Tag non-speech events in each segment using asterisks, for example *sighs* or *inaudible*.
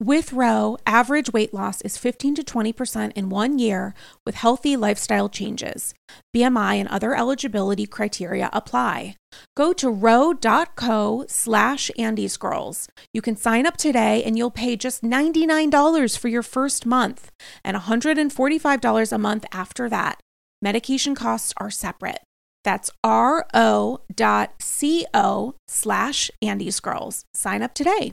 With Ro, average weight loss is 15 to 20% in one year with healthy lifestyle changes. BMI and other eligibility criteria apply. Go to ro.co slash Andy Scrolls. You can sign up today and you'll pay just $99 for your first month and $145 a month after that. Medication costs are separate. That's ro.co slash Andy Scrolls. Sign up today.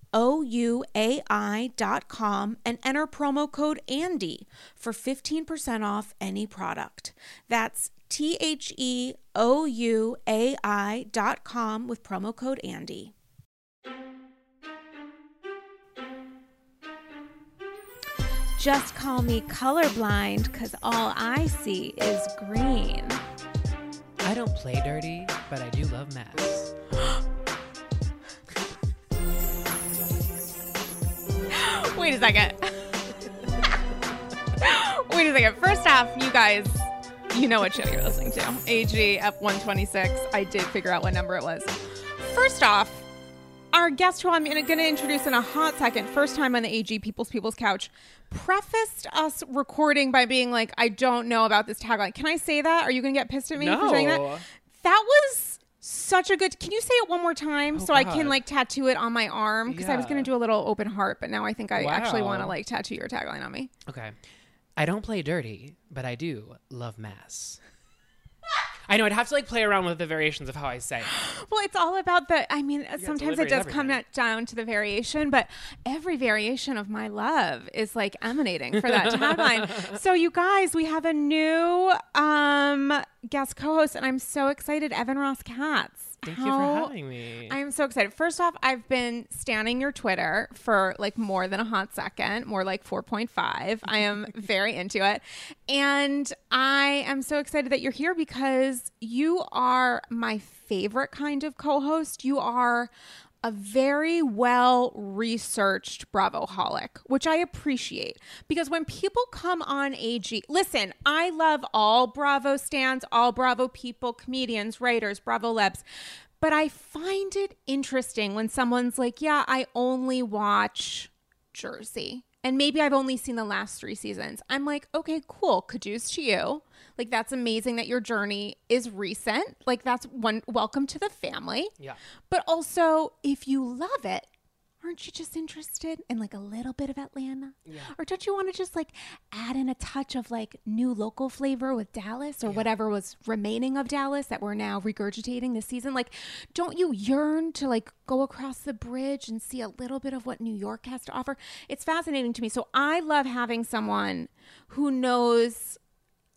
ouai.com and enter promo code ANDY for 15% off any product. That's T H E O U A I.com with promo code ANDY. Just call me colorblind because all I see is green. I don't play dirty, but I do love math. *gasps* *gasps* *gasps* Wait a second. Wait a second. First off, you guys, you know what show you're listening to. AG F126. I did figure out what number it was. First off, our guest, who I'm going to introduce in a hot second, first time on the AG People's People's Couch, prefaced us recording by being like, I don't know about this tagline. Can I say that? Are you going to get pissed at me for saying that? That was such a good. Can you say it one more time Oh, so I can like tattoo it on my arm? Because I was going to do a little open heart, but now I think I actually want to like tattoo your tagline on me. Okay. I don't play dirty, but I do love mass. I know I'd have to like play around with the variations of how I say. it. *gasps* Well, it's all about the. I mean, sometimes it does come down to the variation, but every variation of my love is like emanating for that tagline. *laughs* So, you guys, we have a new um, guest co-host, and I'm so excited. Evan Ross Katz. Thank you for having me. I am so excited. First off, I've been standing your Twitter for like more than a hot second, more like 4.5. I am *laughs* very into it. And I am so excited that you're here because you are my favorite kind of co host. You are a very well researched Bravo holic, which I appreciate because when people come on AG, listen, I love all Bravo stands, all Bravo people, comedians, writers, Bravo lebs, but I find it interesting when someone's like, yeah, I only watch Jersey. And maybe I've only seen the last three seasons. I'm like, okay, cool. Kudos to you. Like, that's amazing that your journey is recent. Like, that's one welcome to the family. yeah. But also, if you love it, aren't you just interested in like a little bit of Atlanta? Yeah. Or don't you want to just like add in a touch of like new local flavor with Dallas or whatever was remaining of Dallas that we're now regurgitating this season? Like, don't you yearn to like go across the bridge and see a little bit of what New York has to offer? It's fascinating to me. So I love having someone who knows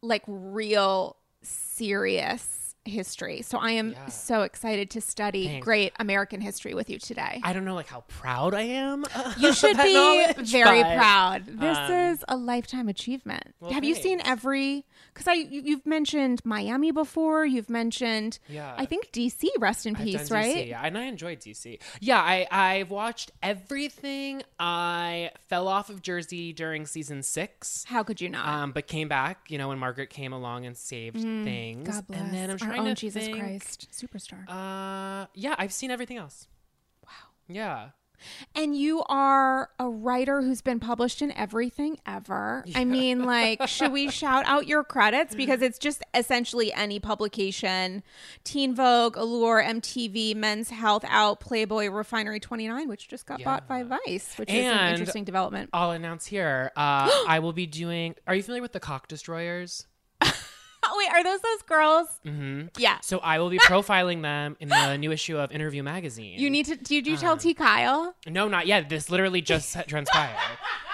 like real serious history. So I am Yeah. so excited to study Thanks. great American history with you today. I don't know like how proud I am. *laughs* You should be very but- proud. This um, is a lifetime achievement. well, Have you seen every? Because I you, you've mentioned Miami before. You've mentioned Yeah. I think DC. Rest in I've peace, right? DC, yeah, and I enjoyed DC. Yeah, I I've watched everything. I fell off of Jersey during season six. How could you not? Um, but came back, you know, when Margaret came along and saved things. Mm, God bless. And then I'm Our trying own to Jesus think, Christ, superstar. Uh, yeah, I've seen everything else. Wow. Yeah. And you are a writer who's been published in everything ever. I mean, like, should we *laughs* shout out your credits? Because it's just essentially any publication Teen Vogue, Allure, MTV, Men's Health Out, Playboy, Refinery 29, which just got bought by Vice, which is an interesting development. I'll announce here. Uh, *gasps* I will be doing. Are you familiar with the Cock Destroyers? *laughs* Wait, are those those girls? Mm-hmm. Yeah. So I will be *laughs* profiling them in the new issue of Interview Magazine. You need to. Did you tell T. Kyle? No, not yet. This literally just *laughs* transpired.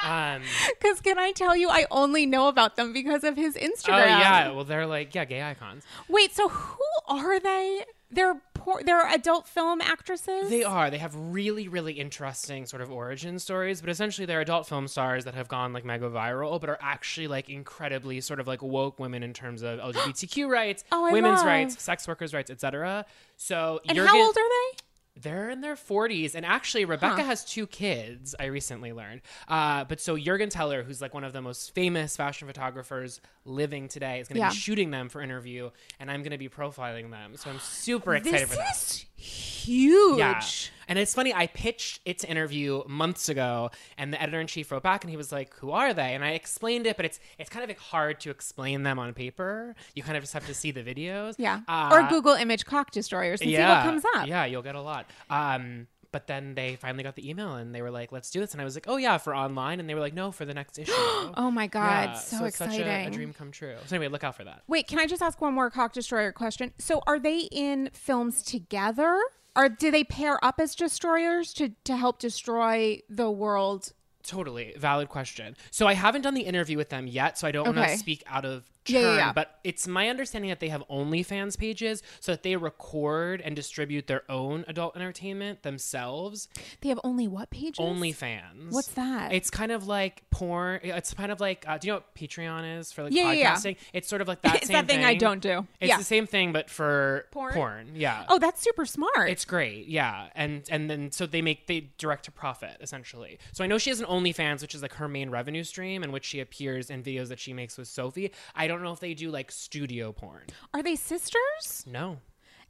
Um, Because can I tell you, I only know about them because of his Instagram. oh yeah. Well, they're like yeah, gay icons. Wait, so who are they? They're They're adult film actresses. They are. They have really, really interesting sort of origin stories, but essentially they're adult film stars that have gone like mega viral, but are actually like incredibly sort of like woke women in terms of LGBTQ rights, Oh, women's love. rights, sex workers' rights, etc. So And you're how get- old are they? They're in their 40s. And actually, Rebecca Huh. has two kids, I recently learned. Uh, but so Juergen Teller, who's like one of the most famous fashion photographers living today, is going to Yeah. be shooting them for interview, and I'm going to be profiling them. So I'm super excited This for that. is huge. Yeah. And it's funny, I pitched it to interview months ago, and the editor in chief wrote back and he was like, Who are they? And I explained it, but it's it's kind of like hard to explain them on paper. You kind of just have to see the videos. Yeah. Uh, or Google image cock destroyers and see what comes up. Yeah, you'll get a lot. Um, but then they finally got the email and they were like, "Let's do this." And I was like, "Oh yeah, for online." And they were like, "No, for the next *gasps* issue." Oh my God. Yeah, so, it's exciting. such a, a dream come true. So anyway, look out for that. Wait, can I just ask one more cock destroyer question? So are they in films together? Or do they pair up as destroyers to, to help destroy the world? Totally valid question. So I haven't done the interview with them yet, so I don't want Okay. to speak out of Yeah, yeah, yeah. But it's my understanding that they have OnlyFans pages, so that they record and distribute their own adult entertainment themselves. They have only what pages? OnlyFans. What's that? It's kind of like porn. It's kind of like. Uh, do you know what Patreon is for like Yeah, yeah, yeah. podcasting? It's sort of like that. *laughs* It's same that thing I don't do. It's the same thing, but for Porn? porn. Yeah. Oh, that's super smart. It's great, yeah, and and then so they make they direct to profit essentially. So I know she has an OnlyFans, which is like her main revenue stream, in which she appears in videos that she makes with Sophie. I don't know if they do like studio porn. Are they sisters? No,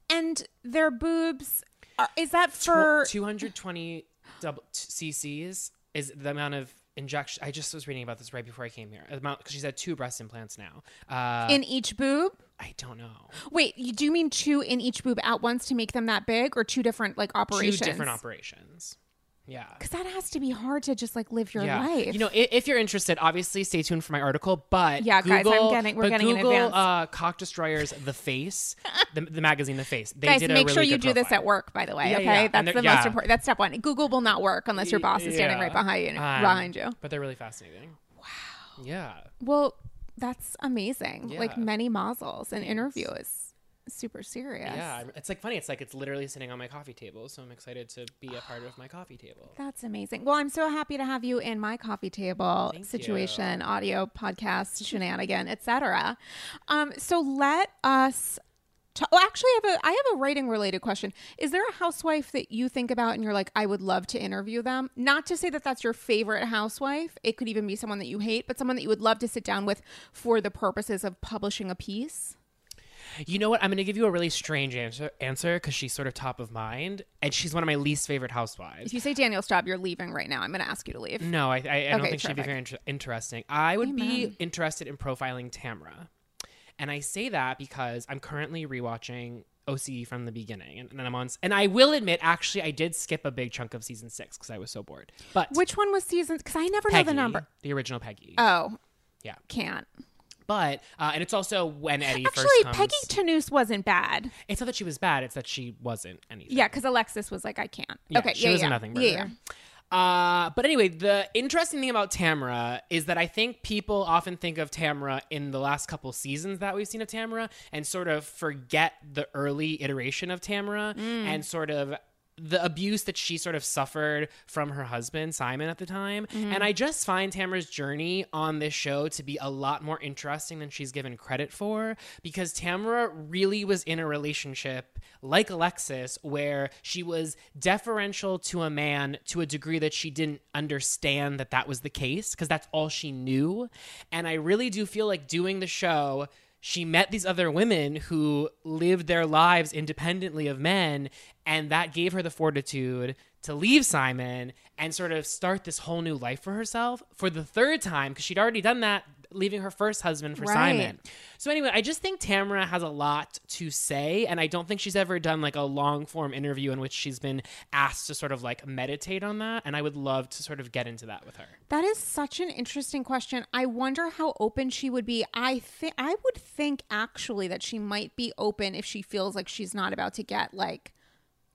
And their boobs are, is that for hundred twenty double cc's is the amount of injection. I just was reading about this right before I came here. Amount because she's had two breast implants now. Uh, in each boob? I don't know. Wait, you do you mean two in each boob at once to make them that big or two different like operations? Two different operations. Yeah. Cuz that has to be hard to just like live your yeah. life. You know, i- if you're interested, obviously stay tuned for my article. But Yeah, guys, I'm getting- we're but getting in Google advance. uh, Cock Destroyers, The Face, *laughs* the, the magazine, The Face. They Guys, did a make really sure you do this at work, by the way. Yeah, okay, yeah. That's the most important. That's step one. Google will not work unless your boss is standing right behind you. Um, behind you. But they're really fascinating. Wow. Yeah. Well, that's amazing. Like many mazzles and interviews. Super serious. Yeah, it's like funny. It's like it's literally sitting on my coffee table, so I'm excited to be a part of my *gasps* coffee table. That's amazing. Well, I'm so happy to have you in my coffee table Thank situation, audio podcast, shenanigan, etc. Um, so let us. oh, actually, I have a I have a writing related question. Is there a housewife that you think about and you're like, I would love to interview them? Not to say that that's your favorite housewife. It could even be someone that you hate, but someone that you would love to sit down with for the purposes of publishing a piece. You know what? I'm going to give you a really strange answer answer because she's sort of top of mind, and she's one of my least favorite housewives. If you say Danielle Staub, you're leaving right now. I'm going to ask you to leave. No, I, I, I don't Okay, think she'd be very inter- interesting. I would be interested in profiling Tamra. And I say that because I'm currently rewatching OC from the beginning. And, and I'm on, and I will admit, actually, I did skip a big chunk of season six because I was so bored. But Which one was season? Because I never know the number. the original Peggy. Oh, yeah. can't. But, uh, and it's also when Eddie Actually, first comes. Peggy Tanous wasn't bad. It's not that she was bad, it's that she wasn't anything. Yeah, because Alexis was like, I can't. Yeah, okay, she yeah, was yeah. nothing burger. Yeah. Uh, but anyway, the interesting thing about Tamra is that I think people often think of Tamra in the last couple seasons that we've seen of Tamra and sort of forget the early iteration of Tamra Mm. and sort of the abuse that she sort of suffered from her husband Simon at the time. Mm-hmm. And I just find Tamra's journey on this show to be a lot more interesting than she's given credit for because Tamra really was in a relationship like Alexis where she was deferential to a man to a degree that she didn't understand that that was the case because that's all she knew. And I really do feel like doing the show she met these other women who lived their lives independently of men and that gave her the fortitude to leave Simon and sort of start this whole new life for herself for the third time because she'd already done that leaving her first husband for Right. Simon. So anyway, I just think Tamra has a lot to say and I don't think she's ever done like a long form interview in which she's been asked to sort of like meditate on that and I would love to sort of get into that with her. That is such an interesting question. I wonder how open she would be. I think I would think actually that she might be open if she feels like she's not about to get like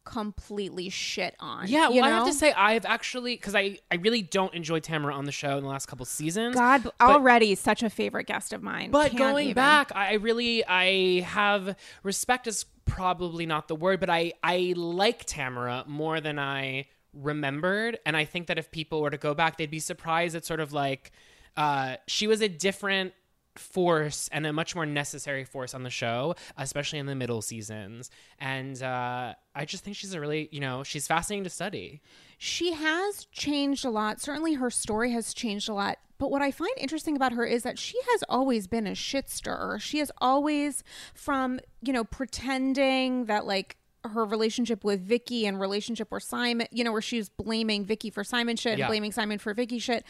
completely shit on. Yeah, well, you I have to say I've actually because I I really don't enjoy Tamra on the show in the last couple seasons. God, already such a favorite guest of mine. But Can't going even. back, I I really I have respect is probably not the word, but I I like Tamra more than I remembered, and I think that if people were to go back, they'd be surprised at sort of like uh, she was a different force and a much more necessary force on the show, especially in the middle seasons. And uh, I just think she's a really, you know, she's fascinating to study. she has changed a lot. Certainly her story has changed a lot. But what I find interesting about her is that she has always been a shit stirrer. She has always from, you know, pretending that like her relationship with Vicki and relationship where Simon, you know, where she was blaming Vicki for Simon shit, Yeah. blaming Simon for Vicki shit.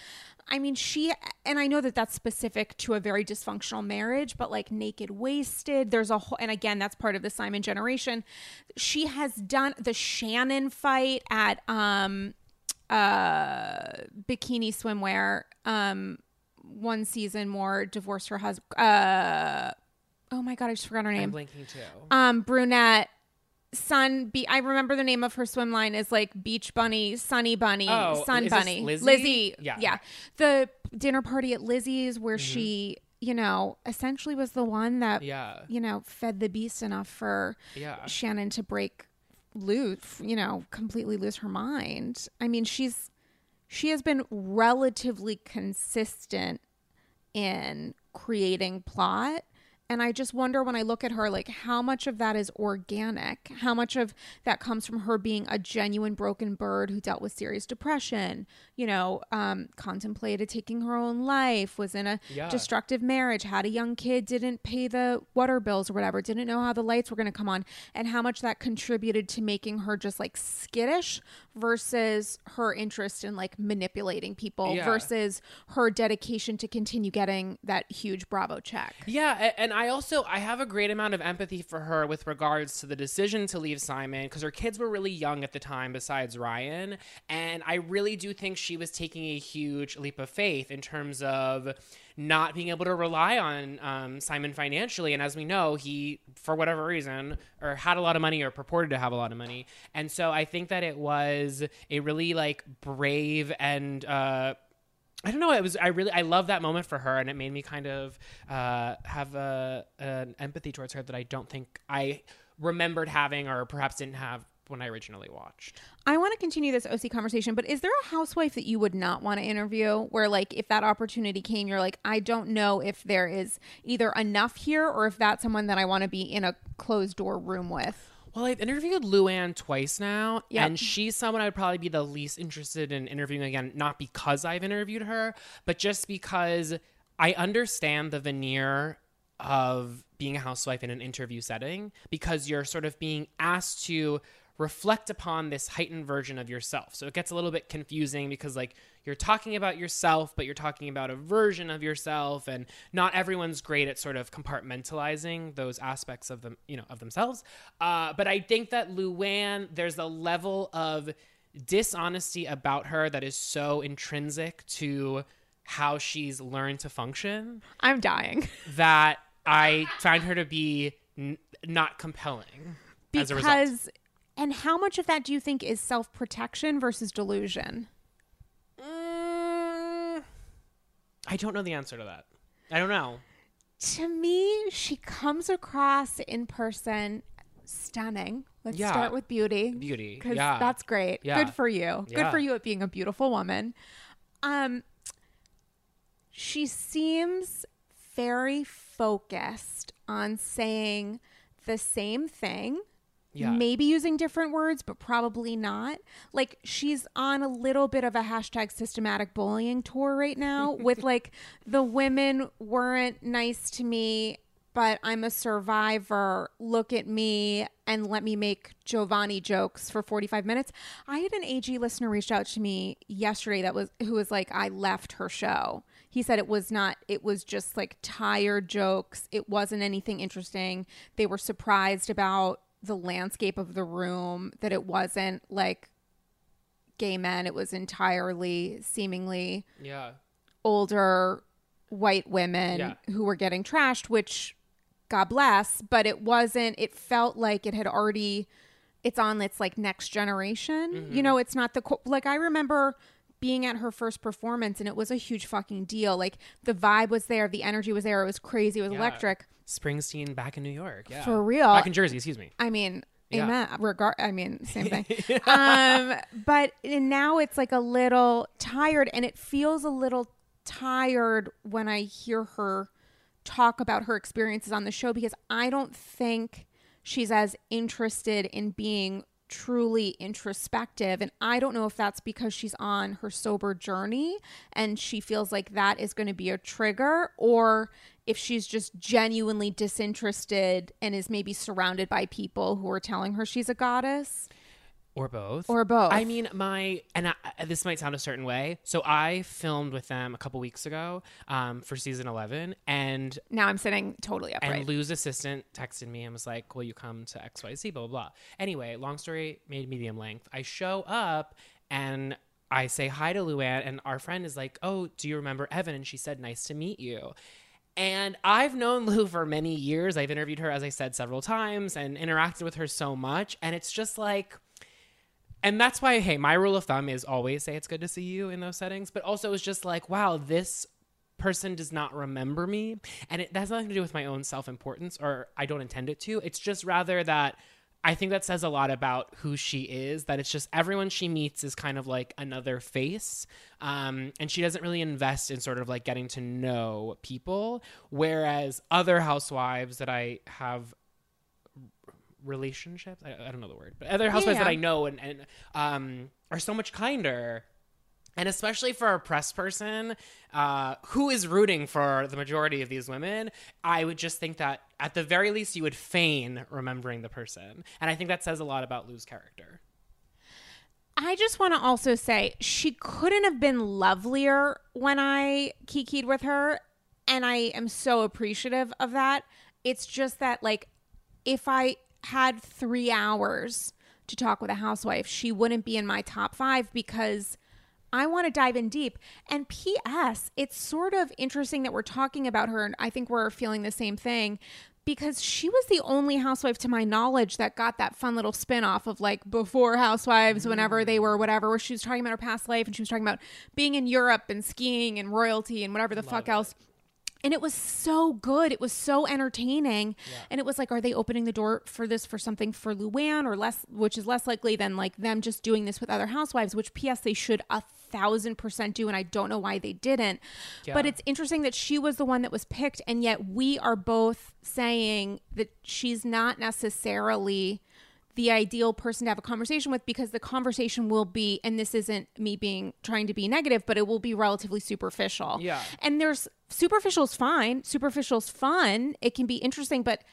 I mean, she, and I know that that's specific to a very dysfunctional marriage, but like naked wasted, there's a whole, and again, that's part of the Simon generation. She has done the Shannon fight at, um, uh bikini swimwear um one season more divorced her husband uh oh my god i just forgot her name. I'm blinking too. um brunette sun be i remember the name of her swim line is like beach bunny sunny bunny Oh, sun bunny Lizzie? Yeah. yeah the dinner party at lizzie's where Mm-hmm. she you know essentially was the one that Yeah. you know fed the beast enough for Yeah. Shannon to break loose, you know, completely lose her mind. I mean, she's she has been relatively consistent in creating plot. And I just wonder when I look at her, like how much of that is organic? How much of that comes from her being a genuine broken bird who dealt with serious depression, you know, um, contemplated taking her own life, was in a Yeah. destructive marriage, had a young kid, didn't pay the water bills or whatever, didn't know how the lights were going to come on, and how much that contributed to making her just like skittish versus her interest in like manipulating people Yeah. versus her dedication to continue getting that huge Bravo check. Yeah, a- and I also I have a great amount of empathy for her with regards to the decision to leave Simon because her kids were really young at the time besides Ryan, and I really do think she was taking a huge leap of faith in terms of not being able to rely on um, Simon financially. And as we know, he for whatever reason or had a lot of money or purported to have a lot of money, and so I think that it was a really like brave and uh, I don't know. It was I really I love that moment for her, and it made me kind of uh, have a, an empathy towards her that I don't think I remembered having, or perhaps didn't have when I originally watched. I want to continue this OC conversation, but is there a housewife that you would not want to interview where, like, if that opportunity came, you're like, I don't know if there is either enough here or if that's someone that I want to be in a closed door room with? Well, I've interviewed Luann twice now, Yep. and she's someone I'd probably be the least interested in interviewing again, not because I've interviewed her, but just because I understand the veneer of being a housewife in an interview setting because you're sort of being asked to reflect upon this heightened version of yourself. So it gets a little bit confusing because like you're talking about yourself, but you're talking about a version of yourself and not everyone's great at sort of compartmentalizing those aspects of them, you know, of themselves. Uh, but I think that Luann, there's a level of dishonesty about her that is so intrinsic to how she's learned to function I'm dying. that I find her to be n- not compelling as a result. Because, and how much of that do you think is self protection versus delusion? Mm, I don't know the answer to that. I don't know. To me, she comes across in person stunning. Let's Yeah. start with beauty. Beauty. because Yeah. that's great. Yeah. Good for you. Good for you at being a beautiful woman. Um, she seems very focused on saying the same thing. Yeah. Maybe using different words, but probably not. Like she's on a little bit of a hashtag systematic bullying tour right now *laughs* with like the women weren't nice to me, but I'm a survivor. Look at me and let me make Giovanni jokes for 45 minutes. I had an AG listener reached out to me yesterday that was who was like, I left her show. He said it was not, it was just like tired jokes. It wasn't anything interesting. They were surprised about the landscape of the room, that it wasn't like gay men. It was entirely seemingly Yeah. older white women Yeah. who were getting trashed, which God bless, but it wasn't, it felt like it had already, it's on its like next generation. Mm-hmm. You know, it's not the, like I remember being at her first performance and it was a huge fucking deal. Like the vibe was there, the energy was there, it was crazy, it was Yeah. electric. Springsteen back in New York. Yeah. For real. Back in Jersey, excuse me. I mean, Yeah. amen. Regard, I mean, same thing. *laughs* *laughs* um, but now it's like a little tired, and it feels a little tired when I hear her talk about her experiences on the show because I don't think she's as interested in being truly introspective. And I don't know if that's because she's on her sober journey and she feels like that is going to be a trigger or if she's just genuinely disinterested and is maybe surrounded by people who are telling her she's a goddess Or both. or both. I mean, my and I, this might sound a certain way. So I filmed with them a couple weeks ago um, for season eleven, and now I'm sitting totally upright. and Lou's assistant texted me and was like, "Will you come to X Y Z?" Blah blah blah. Anyway, long story made medium length. I show up and I say hi to Luann, and our friend is like, "Oh, do you remember Evan?" And she said, "Nice to meet you." And I've known Lou for many years. I've interviewed her, as I said, several times and interacted with her so much. And it's just like, and that's why, hey, my rule of thumb is always say it's good to see you in those settings. But also, it's just like, wow, this person does not remember me. And it that has nothing to do with my own self importance, or I don't intend it to. It's just rather that I think that says a lot about who she is, that it's just everyone she meets is kind of like another face. Um, and she doesn't really invest in sort of like getting to know people. Whereas other housewives that I have relationships I, I don't know the word but other housewives Yeah. that i know and, and um are so much kinder and especially for a press person uh, who is rooting for the majority of these women, I would just think that at the very least you would feign remembering the person. And I think that says a lot about Lou's character. I just want to also say she couldn't have been lovelier when I kikied with her. And I am so appreciative of that. It's just that, like, if I had three hours to talk with a housewife, she wouldn't be in my top five because I want to dive in deep. And P.S., it's sort of interesting that we're talking about her, and I think we're feeling the same thing because she was the only housewife to my knowledge that got that fun little spin-off of like before housewives whenever they were whatever where she was talking about her past life and she was talking about being in Europe and skiing and royalty and whatever the fuck it. else and it was so good. It was so entertaining. And it was like, are they opening the door for this for something for Luann or less, which is less likely than like them just doing this with other housewives, which P.S. they should a thousand percent do. And I don't know why they didn't. But it's interesting that she was the one that was picked. And yet we are both saying that she's not necessarily the ideal person to have a conversation with because the conversation will be and this isn't me being trying to be negative but it will be relatively superficial. Yeah. and there's superficial's fine. Superficial's fun. It can be interesting but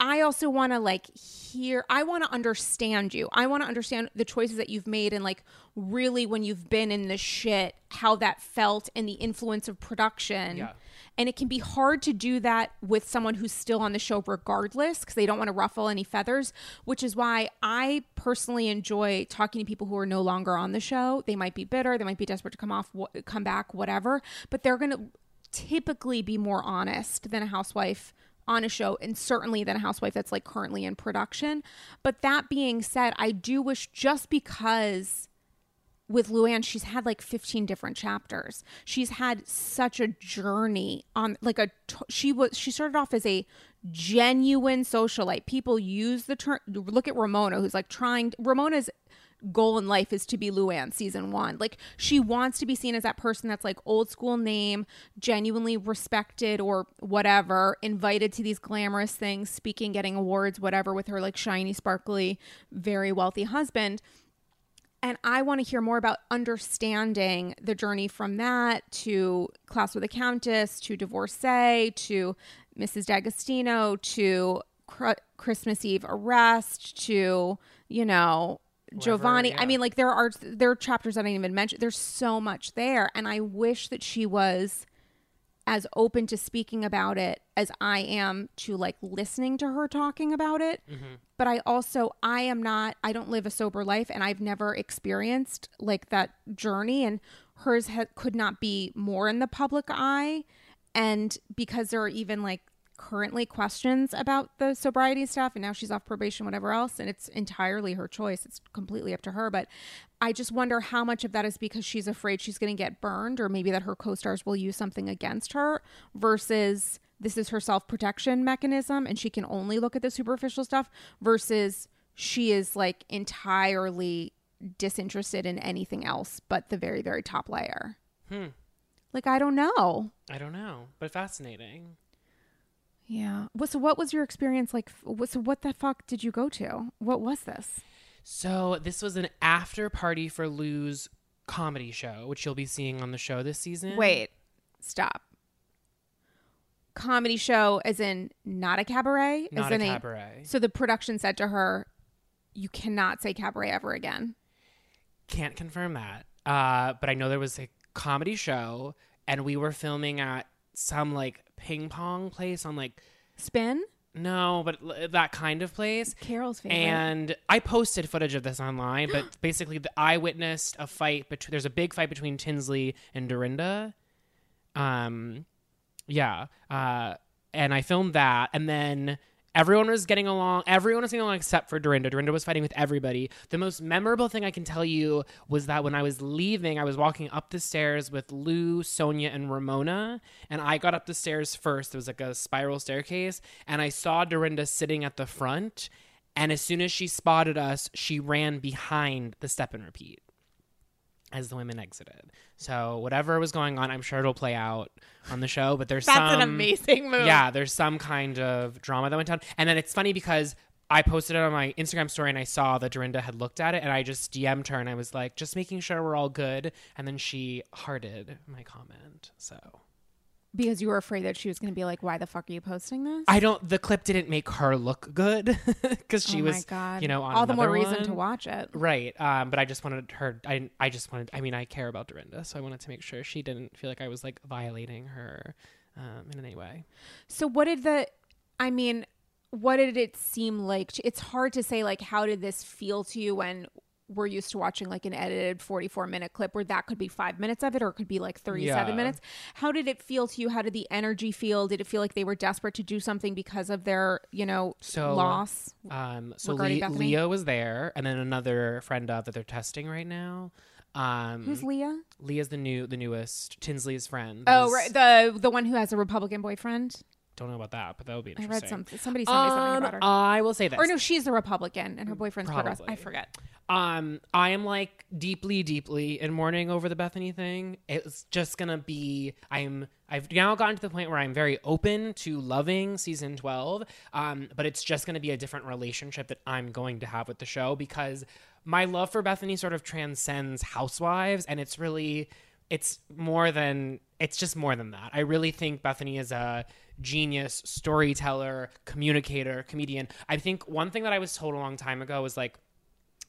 i also want to like hear i want to understand you. I want to understand the choices that you've made and like really when you've been in the shit how that felt and the influence of production. Yeah. And it can be hard to do that with someone who's still on the show regardless because they don't want to ruffle any feathers, which is why I personally enjoy talking to people who are no longer on the show. They might be bitter, they might be desperate to come off, come back, whatever, but they're going to typically be more honest than a housewife on a show and certainly than a housewife that's like currently in production. But that being said, I do wish just because with Luann, she's had like 15 different chapters. She's had such a journey on like a she was she started off as a genuine socialite. People use the term look at Ramona who's like trying Ramona's goal in life is to be Luann season 1. Like she wants to be seen as that person that's like old school name, genuinely respected or whatever, invited to these glamorous things, speaking, getting awards, whatever with her like shiny sparkly very wealthy husband and I want to hear more about understanding the journey from that to Class with a Countess to Divorcee to Mrs. D'Agostino to Cr- Christmas Eve Arrest to, you know, Giovanni. I mean, like there are there are chapters that I didn't even mention. There's so much there, and I wish that she was as open to speaking about it as I am to like listening to her talking about it. Mm-hmm. But I also I am not I don't live a sober life and I've never experienced like that journey and hers ha- could not be more in the public eye and because there are even like currently questions about the sobriety stuff and now she's off probation whatever else and it's entirely her choice it's completely up to her but i just wonder how much of that is because she's afraid she's going to get burned or maybe that her co-stars will use something against her versus this is her self-protection mechanism and she can only look at the superficial stuff versus she is like entirely disinterested in anything else but the very very top layer Hmm. like i don't know I don't know, but fascinating. Yeah. What, so what was your experience like? What, so what the fuck did you go to? What was this? So this was an after party for Lou's comedy show, which you'll be seeing on the show this season. Wait, stop. Comedy show as in not a cabaret? not as a cabaret. So the production said to her, you cannot say cabaret ever again. Can't confirm that. Uh, but I know there was a comedy show, and we were filming at some like ping pong place on like Spin? no, but l- that kind of place. Carole's favorite. And I posted footage of this online, but *gasps* basically, the, I witnessed a fight between. There's a big fight between Tinsley and Dorinda. Um, yeah. Uh, and I filmed that, and then everyone was getting along. Everyone was getting along except for Dorinda. Dorinda was fighting with everybody. The most memorable thing I can tell you was that when I was leaving, I was walking up the stairs with Lou, Sonja, and Ramona, and I got up the stairs first. It was like a spiral staircase, and I saw Dorinda sitting at the front. And as soon as she spotted us, she ran behind the step and repeat as the women exited. So whatever was going on, I'm sure it'll play out on the show. But there's That's some an amazing move. yeah, there's some kind of drama that went down. And then it's funny because I posted it on my Instagram story and I saw that Dorinda had looked at it and I just DM'd her and I was like, just making sure we're all good. And then she hearted my comment. So Because you were afraid that she was going to be like, why the fuck are you posting this? I don't, the clip didn't make her look good *laughs* because she oh was, God. you know, on All the more reason to watch it. Right. Um, but I just wanted her, I, I just wanted, I mean, I care about Dorinda. So I wanted to make sure she didn't feel like I was like violating her um, in any way. So what did the I mean, what did it seem like? It's hard to say like how did this feel to you when we're used to watching like an edited 44 minute clip where that could be five minutes of it or it could be like 37 Yeah. minutes. How did it feel to you? How did the energy feel? Did it feel like they were desperate to do something because of their, you know, So, loss? Um, so Le-? Leo was there, and then another friend of that they're testing right now. Um, Who's Leah? Leah's the new, the newest Tinsley's friend. Oh, right. The the one who has a Republican boyfriend. Don't know about that, but that would be interesting. I interesting. read something. Somebody sent me something Um, about her. I will say this. or no, she's a Republican and her boyfriend's progressive. I Probably. forget. Um, I am like deeply, deeply in mourning over the Bethany thing. It's just gonna be. I'm. I've now gotten to the point where I'm very open to loving season twelve. Um, but it's just gonna be a different relationship that I'm going to have with the show because my love for Bethany sort of transcends Housewives, and it's really. It's more than. It's just more than that. I really think Bethany is a genius storyteller, communicator, comedian. I think one thing that I was told a long time ago was like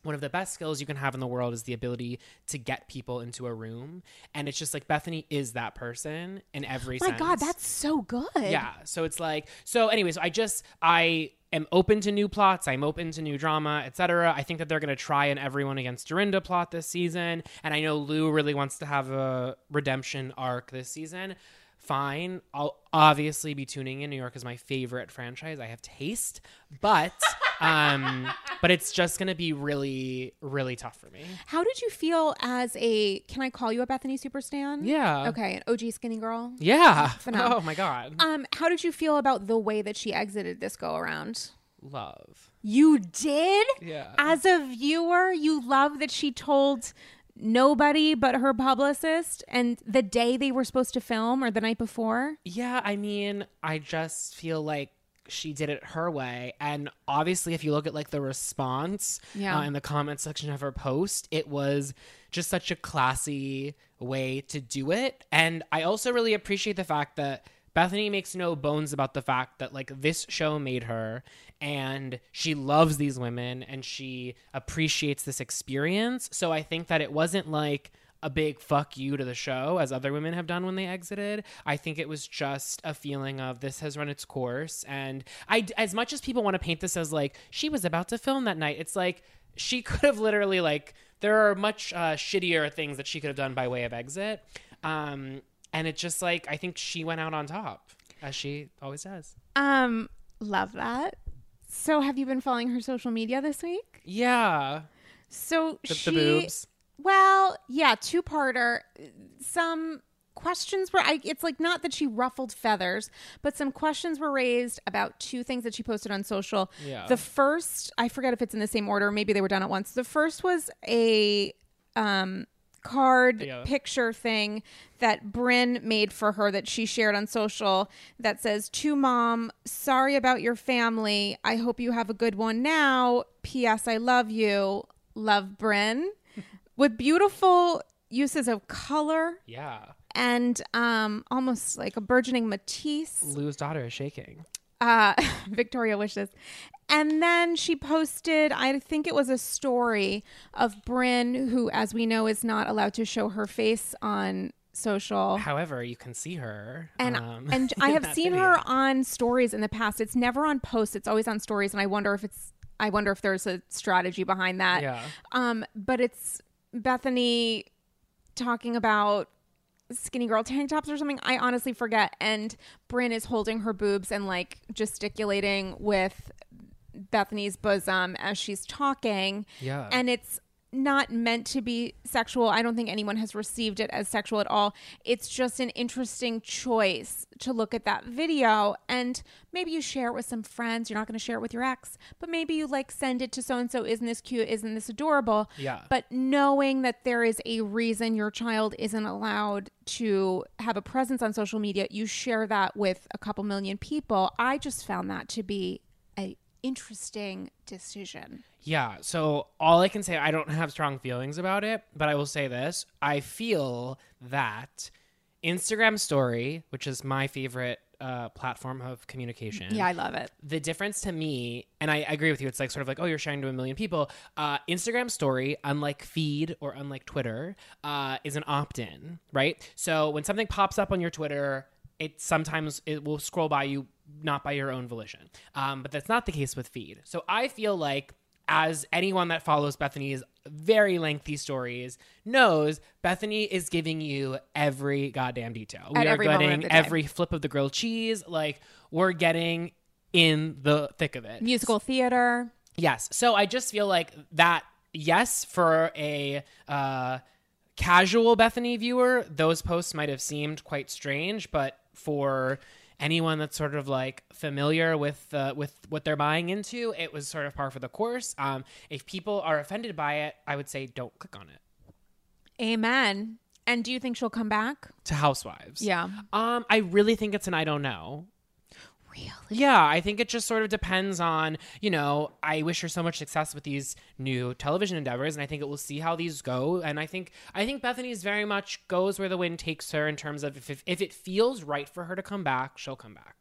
one of the best skills you can have in the world is the ability to get people into a room. And it's just like bethany is that person in every oh My sense. God, that's so good. yeah so it's like so anyways i just i am open to new plots. I'm open to new drama etc i think that they're going to try an everyone against dorinda plot this season. And i know lou really wants to have a redemption arc this season fine i'll obviously be tuning in new york is my favorite franchise i have taste but *laughs* um but it's just going to be really really tough for me How did you feel as a? Can I call you a Bethany Superstan? yeah Okay, an OG skinny girl. yeah *laughs* Phenomenal. oh my god Um, how did you feel about the way that she exited this go around? love You did? yeah As a viewer, you love that she told nobody but her publicist and the day they were supposed to film or the night before? Yeah, I mean, I just feel like she did it her way. And obviously, if you look at like the response Yeah. uh, in the comment section of her post, it was just such a classy way to do it. And I also really appreciate the fact that Bethany makes no bones about the fact that like this show made her and she loves these women and she appreciates this experience. So I think that it wasn't like a big fuck you to the show as other women have done when they exited. I think it was just a feeling of this has run its course and I as much as people want to paint this as like she was about to film that night, it's like she *laughs* could have literally like there are much uh, shittier things that she could have done by way of exit. Um and it's just like I think she went out on top as she always does. Um, love that. So have you been following her social media this week? Yeah. So The, she the boobs. Well, yeah, two parter. Some questions were I it's like not that she ruffled feathers, but some questions were raised about two things that she posted on social. Yeah. The first, I forget if it's in the same order, maybe they were done at once. The first was a um card Yeah. picture thing that Bryn made for her that she shared on social that says to mom sorry about your family I hope you have a good one now ps I love you love Bryn *laughs* with beautiful uses of color Yeah. and um almost like a burgeoning Matisse Lou's daughter is shaking. Uh, *laughs* Victoria wishes. And then she posted, I think it was a story of Bryn, who, as we know, is not allowed to show her face on social. However, you can see her. And um, and *laughs* I have seen video. her on stories in the past. It's never on posts. It's always on stories, and I wonder if it's I wonder if there's a strategy behind that. Yeah. Um, but it's Bethany talking about skinny girl tank tops or something. I honestly forget. And Bryn is holding her boobs and like gesticulating with Bethany's bosom as she's talking. Yeah. And it's not meant to be sexual. I don't think anyone has received it as sexual at all. It's just an interesting choice to look at that video and maybe you share it with some friends. You're not going to share it with your ex, but maybe you like send it to so and so. Isn't this cute? Isn't this adorable? Yeah. But knowing that there is a reason your child isn't allowed to have a presence on social media, you share that with a couple million people. I just found that to be interesting decision. Yeah. So all I can say, I don't have strong feelings about it, but I will say this: I feel that Instagram Story, which is my favorite uh, platform of communication, Yeah, I love it. the difference to me, and I agree with you, it's like sort of like, oh, you're sharing to a million people. Uh, Instagram story, unlike feed or unlike Twitter, uh, is an opt in, right? So when something pops up on your Twitter, it sometimes it will scroll by you not by your own volition. Um, but that's not the case with feed. So I feel like as anyone that follows Bethany's very lengthy stories knows, Bethany is giving you every goddamn detail. At we are every getting every flip of the grilled cheese. Like we're getting in the thick of it. Musical theater. Yes. So I just feel like that, yes, for a uh, casual Bethany viewer, those posts might have seemed quite strange, but for anyone that's sort of like familiar with uh, with what they're buying into, it was sort of par for the course. Um, if people are offended by it, I would say don't click on it. Amen. And do you think she'll come back? To Housewives. Yeah. Um, I really think it's an I don't know. Yeah, I think it just sort of depends on, you know, I wish her so much success with these new television endeavors and I think it will see how these go and I think I think Bethany's very much goes where the wind takes her in terms of if, if it feels right for her to come back, she'll come back.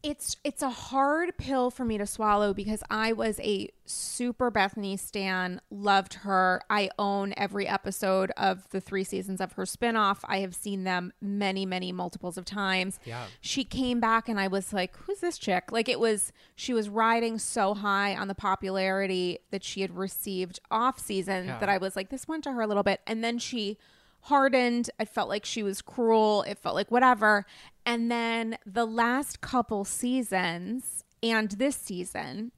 It's it's a hard pill for me to swallow because I was a super Bethany stan, loved her. I own every episode of the 3 seasons of her spinoff. I have seen them many, many multiples of times. Yeah. She came back and I was like, who's this chick? Like it was she was riding so high on the popularity that she had received off season Yeah. that I was like this went to her a little bit and then she hardened. It felt like she was cruel. It felt like whatever. And then the last couple seasons and this season,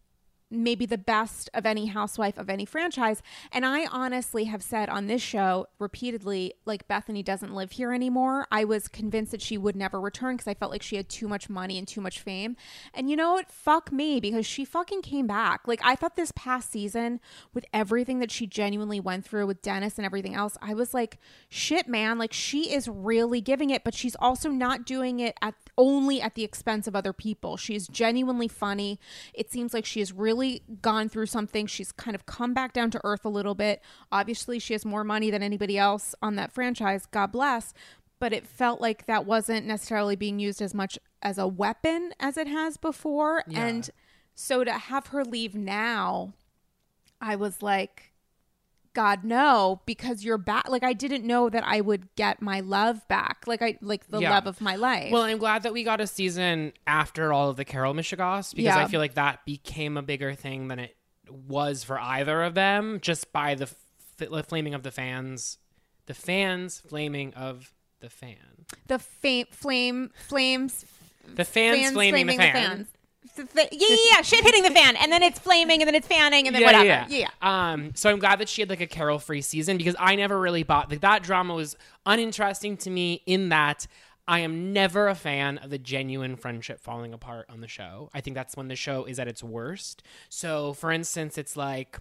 maybe the best of any housewife of any franchise. And I honestly have said on this show repeatedly, like Bethany doesn't live here anymore. I was convinced that she would never return because I felt like she had too much money and too much fame. And you know what? Fuck me because she fucking came back. Like I thought this past season, with everything that she genuinely went through with Dennis and everything else, I was like, shit, man. Like she is really giving it, but she's also not doing it at only at the expense of other people. She is genuinely funny. It seems like she has really gone through something. She's kind of come back down to earth a little bit. Obviously, she has more money than anybody else on that franchise. God bless. But it felt like that wasn't necessarily being used as much as a weapon as it has before. Yeah. And so to have her leave now, I was like, God no, because you're back. Like I didn't know that I would get my love back. Like I like the Yeah. love of my life. Well, I'm glad that we got a season after all of the Carole Michigas because Yeah. I feel like that became a bigger thing than it was for either of them just by the, f- flaming of the fans, the fans flaming of the fan. the fa- flame flames The fans, flaming, the fan. The fa- yeah, yeah, yeah, shit hitting the fan, and then it's flaming, and then it's fanning, and then yeah, whatever. Yeah, Yeah, Um, so I'm glad that she had like a Carole free season because I never really bought like that drama was uninteresting to me in that I am never a fan of the genuine friendship falling apart on the show. I think that's when the show is at its worst. So for instance, it's like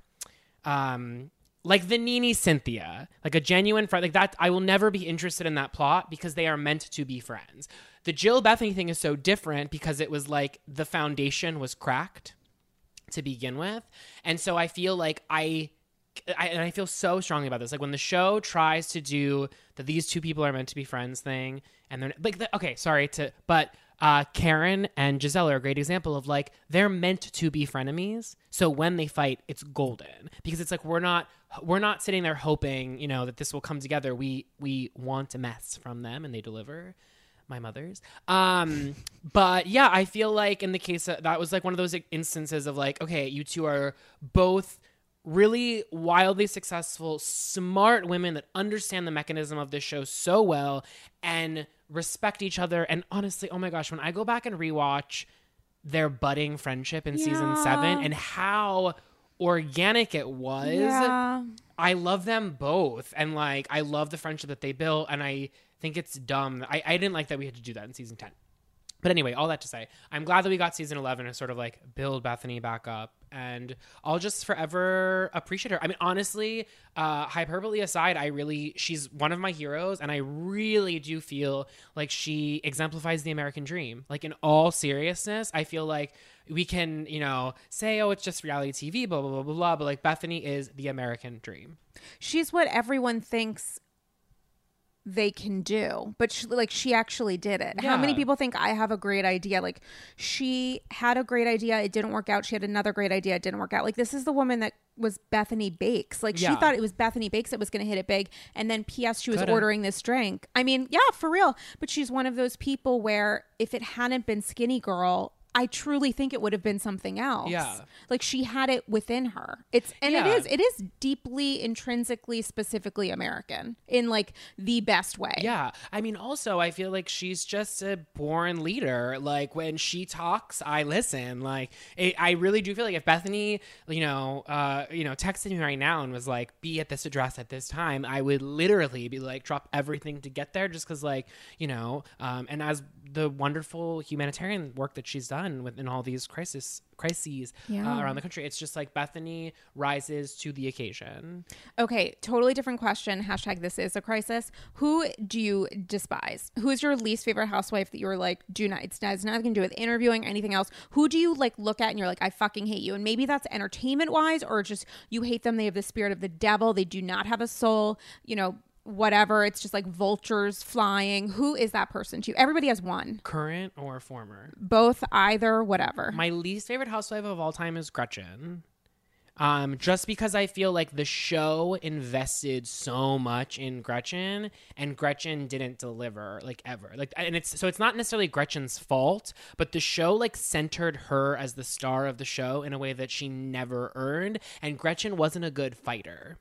um like the NeNe Cynthia, like a genuine friend, like that. I will never be interested in that plot because they are meant to be friends. The Jill Bethany thing is so different because it was like the foundation was cracked to begin with. And so I feel like I, I and I feel so strongly about this. Like when the show tries to do that these two people are meant to be friends thing and they're like the, okay, sorry to but uh, Karen and Gizelle are a great example of like they're meant to be frenemies. So when they fight, it's golden because it's like we're not we're not sitting there hoping you know that this will come together. We we want a mess from them and they deliver my mother's. Um, but yeah, I feel like in the case of, that was like one of those instances of like, okay, you two are both really wildly successful, smart women that understand the mechanism of this show so well and respect each other. And honestly, oh my gosh, when I go back and rewatch their budding friendship in season seven and how organic it was. yeah. I love them both, and like I love the friendship that they built, and I think it's dumb. I, I didn't like that we had to do that in season ten. But anyway, all that to say, I'm glad that we got season eleven to sort of like build Bethany back up, and I'll just forever appreciate her. I mean, honestly, uh, hyperbole aside, I really she's one of my heroes, and I really do feel like she exemplifies the American dream. Like in all seriousness, I feel like we can, you know, say, oh, it's just reality TV, blah blah blah blah blah, but like Bethany is the American dream. She's what everyone thinks they can do, but she, like she actually did it. How many people think I have a great idea? Like she had a great idea, it didn't work out. She had another great idea, it didn't work out. Like this is the woman that was Bethany Bakes. Like she thought it was Bethany Bakes that was going to hit it big, and then P.S. She was Coulda. ordering this drink. I mean, yeah, for real. But she's one of those people where if it hadn't been Skinnygirl, I truly think it would have been something else. Yeah. Like she had it within her. It's and Yeah. it is it is deeply intrinsically specifically American in like the best way. Yeah. I mean, also, I feel like she's just a born leader. Like, when she talks, I listen. Like, it, I really do feel like if Bethany, you know, uh, you know, texted me right now and was like, be at this address at this time, I would literally be like, drop everything to get there just because, like, you know, um, and as the wonderful humanitarian work that she's done within all these crisis crises Yeah. uh, around the country, it's just like Bethany rises to the occasion. Okay, totally different question. Hashtag this is a crisis. Who do you despise? Who is your least favorite housewife that you're like, do not, it's not, it's nothing to do with interviewing, anything else. Who do you like look at and you're like, I fucking hate you? And maybe that's entertainment wise or just you hate them. They have the spirit of the devil. They do not have a soul, you know, whatever. It's just like vultures flying. Who is that person to you? Everybody has one, Current or former? both, either, whatever. My least favorite housewife of all time is Gretchen. Um, just because I feel like the show invested so much in Gretchen and Gretchen didn't deliver like ever. Like and it's so it's not necessarily Gretchen's fault, but the show like centered her as the star of the show in a way that she never earned and Gretchen wasn't a good fighter.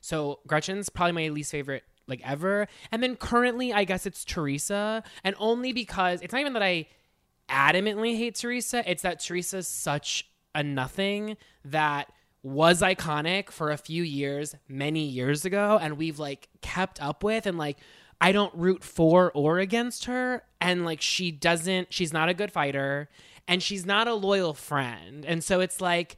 So Gretchen's probably my least favorite like ever. And then currently I guess it's Teresa and only because it's not even that I adamantly hate Teresa. It's that Teresa's such a nothing that was iconic for a few years, many years ago, and we've like kept up with and like I don't root for or against her. And like she doesn't, she's not a good fighter and she's not a loyal friend. And so it's like,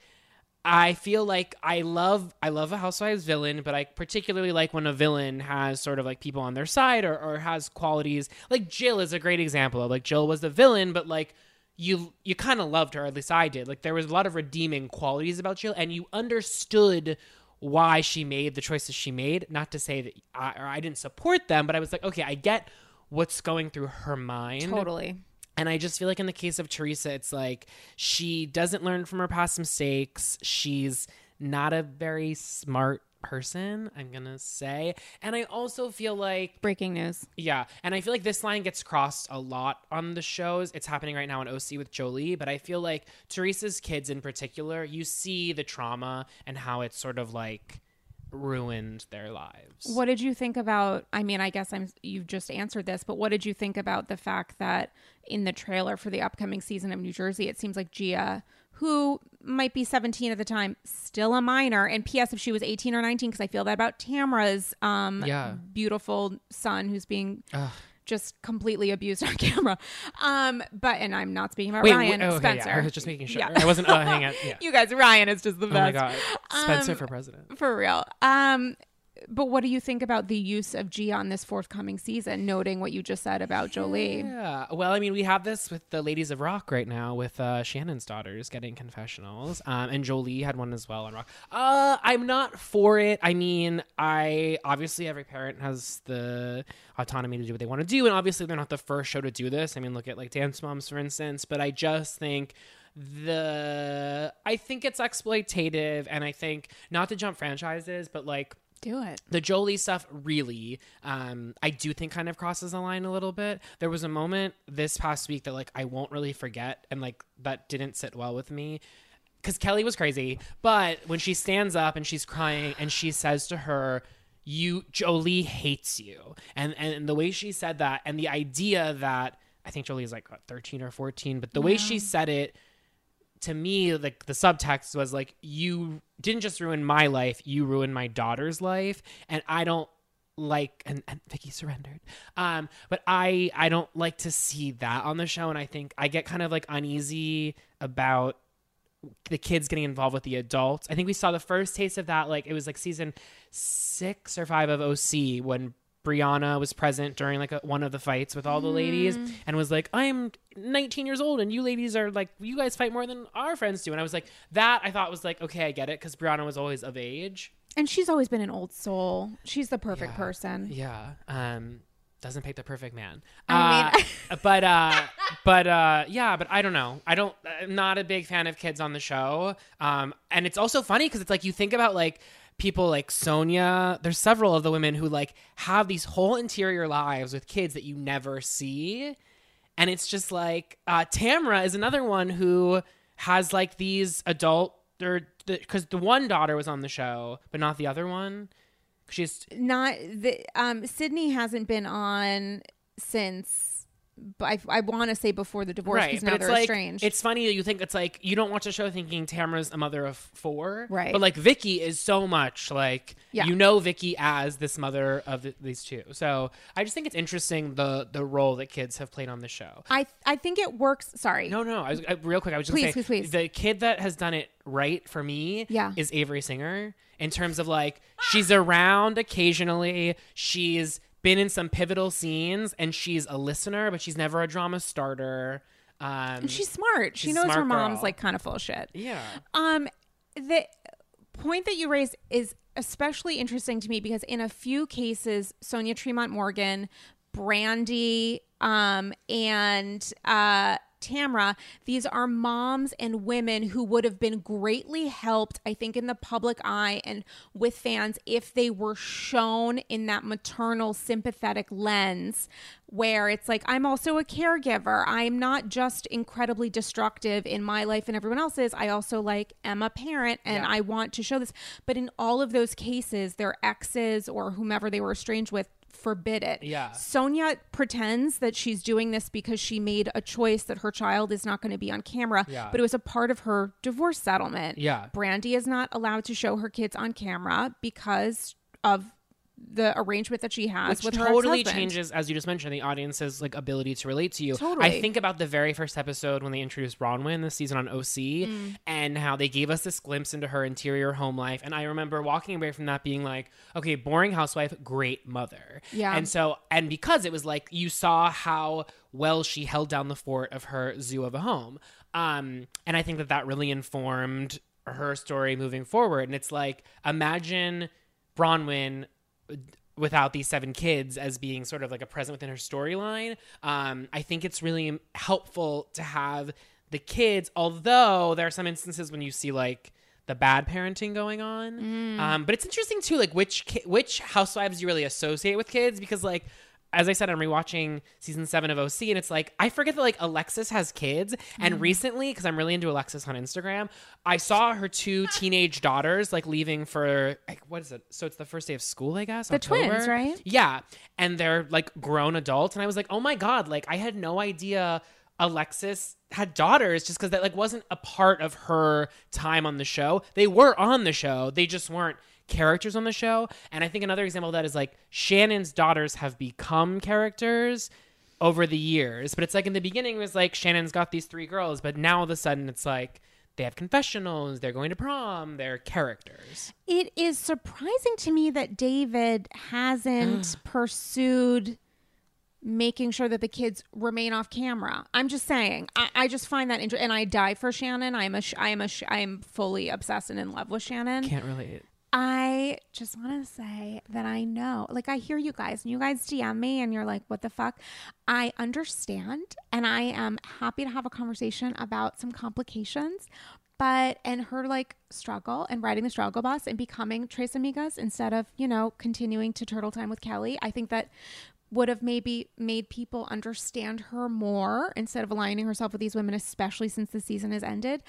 I feel like I love I love a housewives villain, but I particularly like when a villain has sort of like people on their side or, or has qualities. Like Jill is a great example of like Jill was the villain, but like you you kind of loved her, at least I did. Like there was a lot of redeeming qualities about Jill, and you understood why she made the choices she made. Not to say that I, or I didn't support them, but I was like, okay, I get what's going through her mind. totally. And I just feel like in the case of Teresa, it's like she doesn't learn from her past mistakes. She's not a very smart person, I'm going to say. And I also feel like Breaking news. yeah, and I feel like this line gets crossed a lot on the shows. It's happening right now in OC with Jolie, but I feel like Teresa's kids in particular, you see the trauma and how it's sort of like ruined their lives. What did you think about? I mean, I guess I'm you've just answered this, but what did you think about the fact that in the trailer for the upcoming season of New Jersey, it seems like Gia, who might be 17 at the time, still a minor, and P.S. if she was 18 or 19, because I feel that about Tamra's um, Yeah. beautiful son who's being. Ugh. Just completely abused *laughs* on camera, um. But and I'm not speaking about Wait, Ryan wait, oh, okay, Spencer. yeah, I was just making sure. Yeah. I wasn't uh, hang on. *laughs* Yeah. you guys, Ryan is just the Oh best. my god. Spencer Um, for president. For real. Um, but what do you think about the use of Gia on this forthcoming season, noting what you just said about Jolie? Yeah. Well, I mean, we have this with the Ladies of Rock right now with uh, Shannon's daughters getting confessionals. Um, and Jolie had one as well on Rock. Uh, I'm not for it. I mean, I obviously every parent has the autonomy to do what they want to do. And obviously, they're not the first show to do this. I mean, look at like Dance Moms, for instance. But I just think the I think it's exploitative and I think not to jump franchises but like Do it. the Jolie stuff really, um, I do think kind of crosses the line a little bit. There was a moment this past week that like I won't really forget, and like that didn't sit well with me. Because Kelly was crazy, but when she stands up and she's crying and she says to her, "You Jolie hates you," and and the way she said that, and the idea that I think Jolie is like what, thirteen or fourteen, but the way she said it to me like the subtext was like you didn't just ruin my life you ruined my daughter's life. And i don't like and, and vicki surrendered. Um but i i don't like to see that on the show. And i think i get kind of like uneasy about the kids getting involved with the adults. I think we saw the first taste of that like it was like season six or five of oc when Brianna was present during like a, one of the fights with all the ladies and was like, I'm 19 years old and you ladies are like, you guys fight more than our friends do. And I was like, that I thought was like, okay, I get it because Brianna was always of age. And she's always been an old soul. She's the perfect Yeah. person. Yeah. Um, doesn't pick the perfect man. I mean- uh, *laughs* but uh, but uh, yeah, but I don't know. I don't. I'm not a big fan of kids on the show. Um, and it's also funny because it's like you think about like people like Sonja. There's several of the women who like have these whole interior lives with kids that you never see. and it's just like uh, Tamra is another one who has like these adult or because the, one daughter was on the show, but not the other one. She's not the um Sydney hasn't been on since I, I want to say before the divorce because now but they're it's like estranged. it's funny that you think it's like you don't watch the show thinking Tamra's a mother of four, Right. But like Vicki is so much like Yeah. you know Vicki as this mother of the, these two. So I just think it's interesting the the role that kids have played on the show. I I think it works. Sorry. No, no, I was, I, real quick. I was just Please, please, please. the kid that has done it right for me, Yeah. is Avery Singer in terms of like she's around occasionally. She's been in some pivotal scenes, and she's a listener, but she's never a drama starter. Um, And she's smart. She she's a knows her smart mom's girl. like kind of full shit. yeah, Um, the point that you raised is especially interesting to me because in a few cases, Sonja Tremont Morgan, Brandi, um, and uh, Tamra, these are moms and women who would have been greatly helped, I think, in the public eye and with fans if they were shown in that maternal sympathetic lens where it's like, I'm also a caregiver. I'm not just incredibly destructive in my life and everyone else's. I also like am a parent and Yeah. I want to show this. But in all of those cases, their exes or whomever they were estranged with forbid it. Yeah. Sonja pretends that she's doing this because she made a choice that her child is not going to be on camera, Yeah. but it was a part of her divorce settlement. Yeah. Brandi is not allowed to show her kids on camera because of the arrangement that she has which with her totally changes, as you just mentioned, the audience's like ability to relate to you. Totally. I think about the very first episode when they introduced Braunwyn this season on OC, Mm. and how they gave us this glimpse into her interior home life. And I remember walking away from that being like, okay, boring housewife, great mother. Yeah. And so, and because it was like you saw how well she held down the fort of her zoo of a home. Um, and I think that that really informed her story moving forward. And it's like, imagine Braunwyn without these seven kids as being sort of like a present within her storyline. Um, I think it's really helpful to have the kids, although there are some instances when you see like the bad parenting going on. Um, but it's interesting too, like which ki- which housewives you really associate with kids because like. As I said, I'm rewatching season seven of OC, and it's like I forget that like Alexis has kids. And mm-hmm. recently, because I'm really into Alexis on Instagram, I saw her two *laughs* teenage daughters like leaving for like, what is it? So it's the first day of school, I guess. The twins, right? Yeah. And they're like grown adults. And I was like, oh my God, like I had no idea Alexis had daughters just because that like wasn't a part of her time on the show. They were on the show. They just weren't characters on the show. And I think another example of that is like Shannon's daughters have become characters over the years. But it's like in the beginning it was like Shannon's got these three girls, but now all of a sudden it's like they have confessionals, they're going to prom, they're characters. It is surprising to me that David hasn't *sighs* pursued making sure that the kids remain off camera. I'm just saying. I, I just find that interesting, and I die for Shannon. I'm a. sh- I am a. sh- I am fully obsessed and in love with Shannon. Can't relate. I just want to say that I know, like, I hear you guys, and you guys DM me, and you're like, what the fuck? I understand, and I am happy to have a conversation about some complications. But, and her like struggle and riding the struggle bus and becoming Tres Amigas instead of, you know, continuing to turtle time with Kelly. I think that would have maybe made people understand her more instead of aligning herself with these women, especially since the season has ended.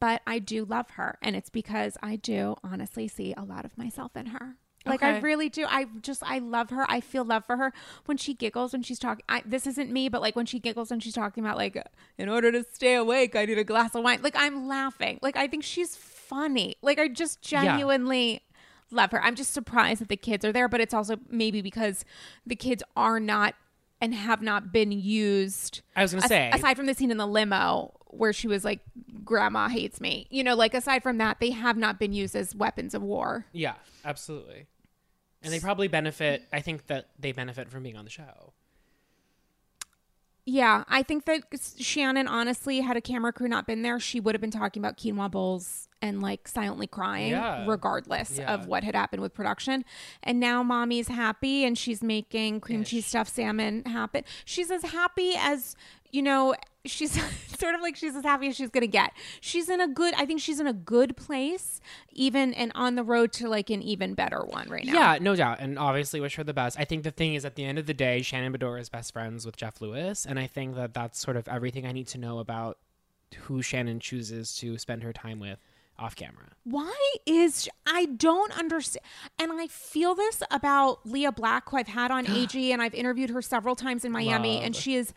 But I do love her, and it's because I do honestly see a lot of myself in her. Like I really do. I just I love her. I feel love for her when she giggles when she's talking. I, this isn't me, but like when she giggles when she's talking about like in order to stay awake, I need a glass of wine. Like I'm laughing. Like I think she's funny. Like I just genuinely love her. I'm just surprised that the kids are there, but it's also maybe because the kids are not and have not been used. I was gonna say aside from the scene in the limo where she was like, "Grandma hates me," you know, like aside from that, they have not been used as weapons of war. Yeah, absolutely. And they probably benefit. I think that they benefit from being on the show. Yeah, I think that Shannon honestly had a camera crew not been there, she would have been talking about quinoa bowls and like silently crying Yeah. regardless Yeah. of what had happened with production. And now mommy's happy and she's making cream Ish. cheese stuffed salmon happen. She's as happy as, you know, she's *laughs* sort of like she's as happy as she's gonna get. She's in a good. I think she's in a good place, even and on the road to like an even better one right now. Yeah, no doubt. And obviously wish her the best. I think the thing is at the end of the day, Shannon Beador is best friends with Jeff Lewis. And I think that that's sort of everything I need to know about who Shannon chooses to spend her time with off camera. Why is I don't understand, and I feel this about Lea Black, who I've had on *gasps* AG, and I've interviewed her several times in Miami, Love. and she is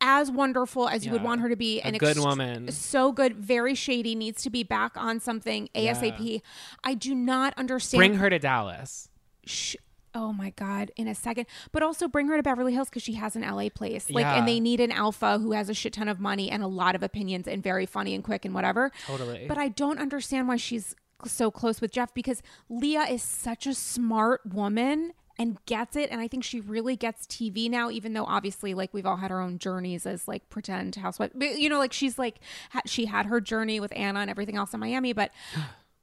as wonderful as you would Yeah. want her to be, A and good woman. so good, very shady, needs to be back on something ASAP. I do not understand. Bring her to Dallas. sh- oh my god in a second but also bring her to beverly hills because she has an la place like Yeah. and they need an alpha who has a shit ton of money and a lot of opinions and very funny and quick and whatever Totally. but i don't understand why she's so close with jeff because lea is such a smart woman and gets it and i think she really gets tv now even though obviously like we've all had our own journeys as like pretend housewife but you know like she's like ha- she had her journey with anna and everything else in miami but *sighs*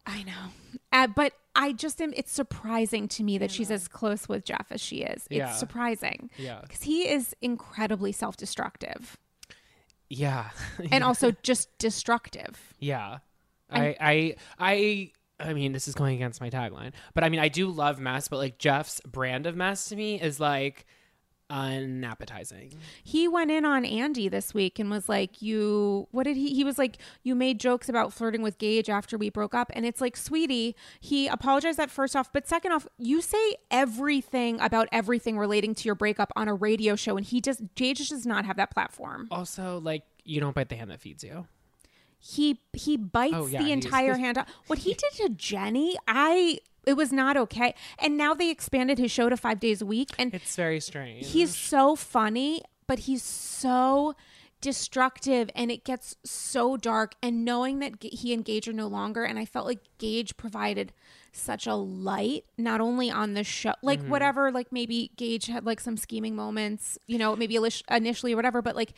I know. Uh, but I just am, it's surprising to me that she's as close with Jeff as she is. It's Yeah. surprising. Yeah. Because he is incredibly self *laughs* *laughs* destructive Yeah. and also just destructive. Yeah. I, I I I mean this is going against my tagline. But I mean I do love mess, but like Jeff's brand of mess to me is like unappetizing. He went in on Andy this week and was like, You, what did he? He was like, You made jokes about flirting with Gage after we broke up. And it's like, Sweetie, he apologized that first off. But second off, you say everything about everything relating to your breakup on a radio show. And he just, Gage just does not have that platform. Also, like you don't bite the hand that feeds you. He he bites Oh, yeah, the he's- entire hand off. What he did to Jenni, I it was not okay. And now they expanded his show to five days a week, and It's very strange. he's so funny, but he's so destructive and it gets so dark and knowing that he and Gage are no longer and I felt like Gage provided such a light not only on the show like mm-hmm. whatever like maybe Gage had like some scheming moments you know maybe initially or whatever but like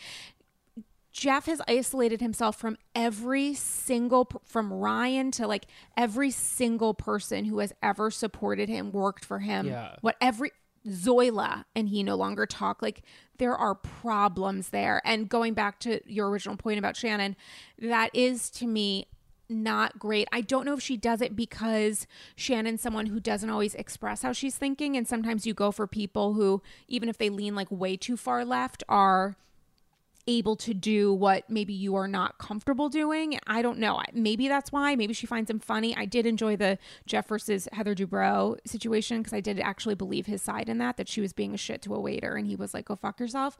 Jeff has isolated himself from every single from Ryan to like every single person who has ever supported him, worked for him. Yeah. What every Zoila and he no longer talk like there are problems there. And going back to your original point about Shannon, that is to me not great. I don't know if she does it because Shannon's someone who doesn't always express how she's thinking and sometimes you go for people who even if they lean like way too far left are able to do what maybe you are not comfortable doing. I don't know. Maybe that's why. Maybe she finds him funny. I did enjoy the Jeff versus Heather Dubrow situation because I did actually believe his side in that, that she was being a shit to a waiter and he was like, go fuck yourself.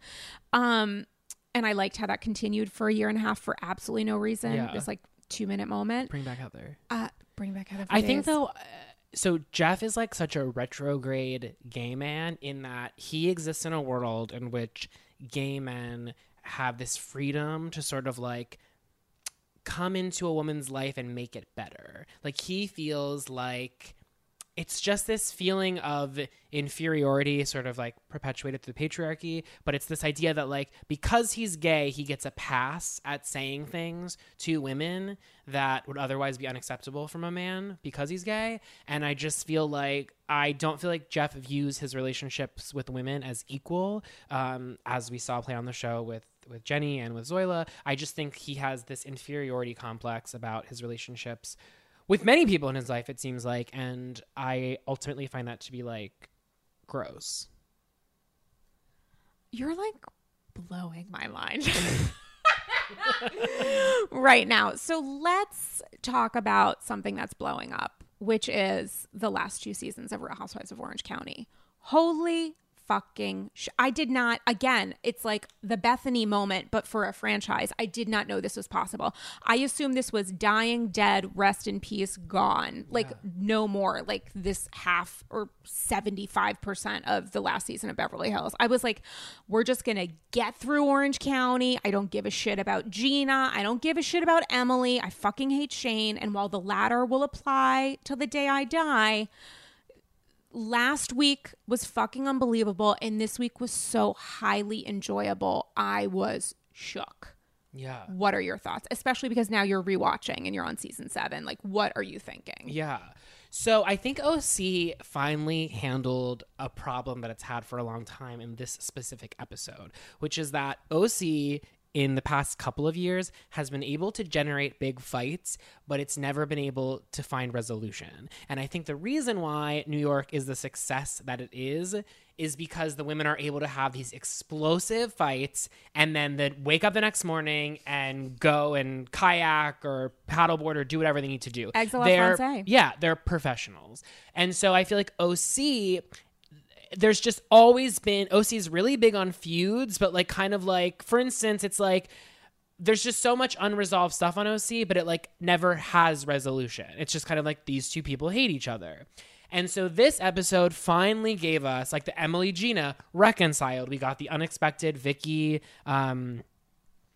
Um, and I liked how that continued for a year and a half for absolutely no reason. Yeah. This like two minute moment. bring back out there. Uh, bring back Heather. I think days. though, uh, so Jeff is like such a retrograde gay man in that he exists in a world in which gay men have this freedom to sort of like come into a woman's life and make it better. Like he feels like it's just this feeling of inferiority sort of like perpetuated through the patriarchy but it's this idea that like because he's gay he gets a pass at saying things to women that would otherwise be unacceptable from a man because he's gay and i just feel like i don't feel like jeff views his relationships with women as equal um, as we saw play on the show with with jenni and with zoila i just think he has this inferiority complex about his relationships with many people in his life it seems like and i ultimately find that to be like gross You're like blowing my mind *laughs* right now. So let's talk about something that's blowing up, which is the last two seasons of Real Housewives of Orange County. Holy fucking sh- I did not again, it's like the Bethany moment but for a franchise. I did not know this was possible. I assumed this was dying dead, rest in peace, gone. Like no more like this half or 75% of the last season of Beverly Hills. I was like we're just going to get through Orange County. I don't give a shit about Gina. I don't give a shit about Emily. I fucking hate Shane and while the latter will apply till the day I die, last week was fucking unbelievable and this week was so highly enjoyable. I was shook. yeah What are your thoughts? Especially because now you're rewatching and you're on season 7. Like what are you thinking? Yeah. So I think OC finally handled a problem that it's had for a long time in this specific episode, which is that OC in the past couple of years has been able to generate big fights, but it's never been able to find resolution. And I think the reason why New York is the success that it is is because the women are able to have these explosive fights and then then wake up the next morning and go and kayak or paddleboard or do whatever they need to do. They're- Yeah, they're professionals. And so I feel like OC there's just always been OC is really big on feuds, but like kind of like for instance, it's like there's just so much unresolved stuff on OC, but it like never has resolution. It's just kind of like these two people hate each other. And so this episode finally gave us like the Emily Gina reconciled. We got the unexpected Vicki um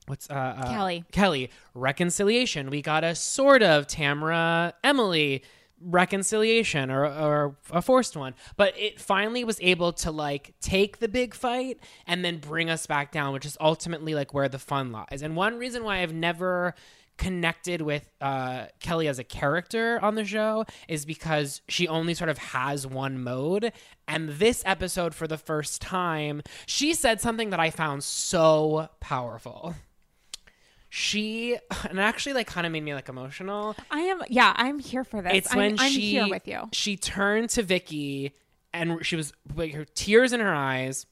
what's uh, uh Kelly. Kelly reconciliation. We got a sort of Tamra Emily reconciliation or, or a forced one. But it finally was able to like take the big fight and then bring us back down which is ultimately like where the fun lies. And one reason why i've never connected with uh, kelly as a character on the show is because she only sort of has one mode. And this episode for the first time she said something that i found so powerful *laughs* she and it actually like kind of made me like emotional I am. Yeah, I'm here for this. it's I'm, when I'm she here with you. She turned to Vicki and she was like her tears in her eyes,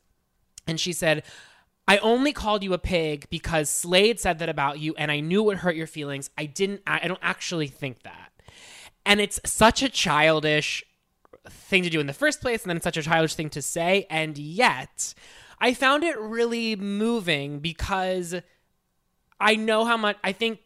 and she said, "I only called you a pig because Slade said that about you, and I knew it would hurt your feelings. I didn't. I, I don't actually think that." And it's such a childish thing to do in the first place, and then it's such a childish thing to say, and yet I found it really moving because I know how much I think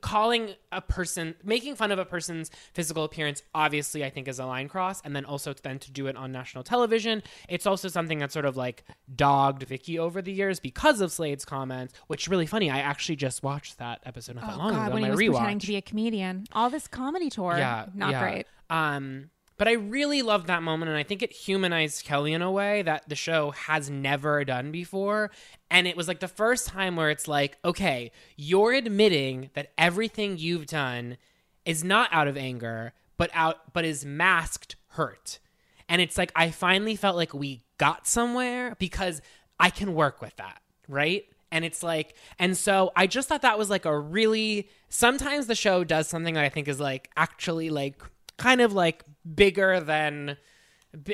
calling a person making fun of a person's physical appearance obviously I think is a line cross and then also then to do it on national television it's also something that sort of like dogged Vicki over the years because of Slade's comments which is really funny I actually just watched that episode not that Oh long God, ago when on he was rewatch pretending to be a comedian, all this comedy tour, yeah, not yeah. great. Um, but I really loved that moment, and I think it humanized Kelly in a way that the show has never done before. And it was like the first time where it's like, okay, you're admitting that everything you've done is not out of anger, but out, but is masked hurt. And it's like I finally felt like we got somewhere because I can work with that, right? And it's like, and so I just thought that was like a really. Sometimes the show does something that I think is like actually like kind of like bigger than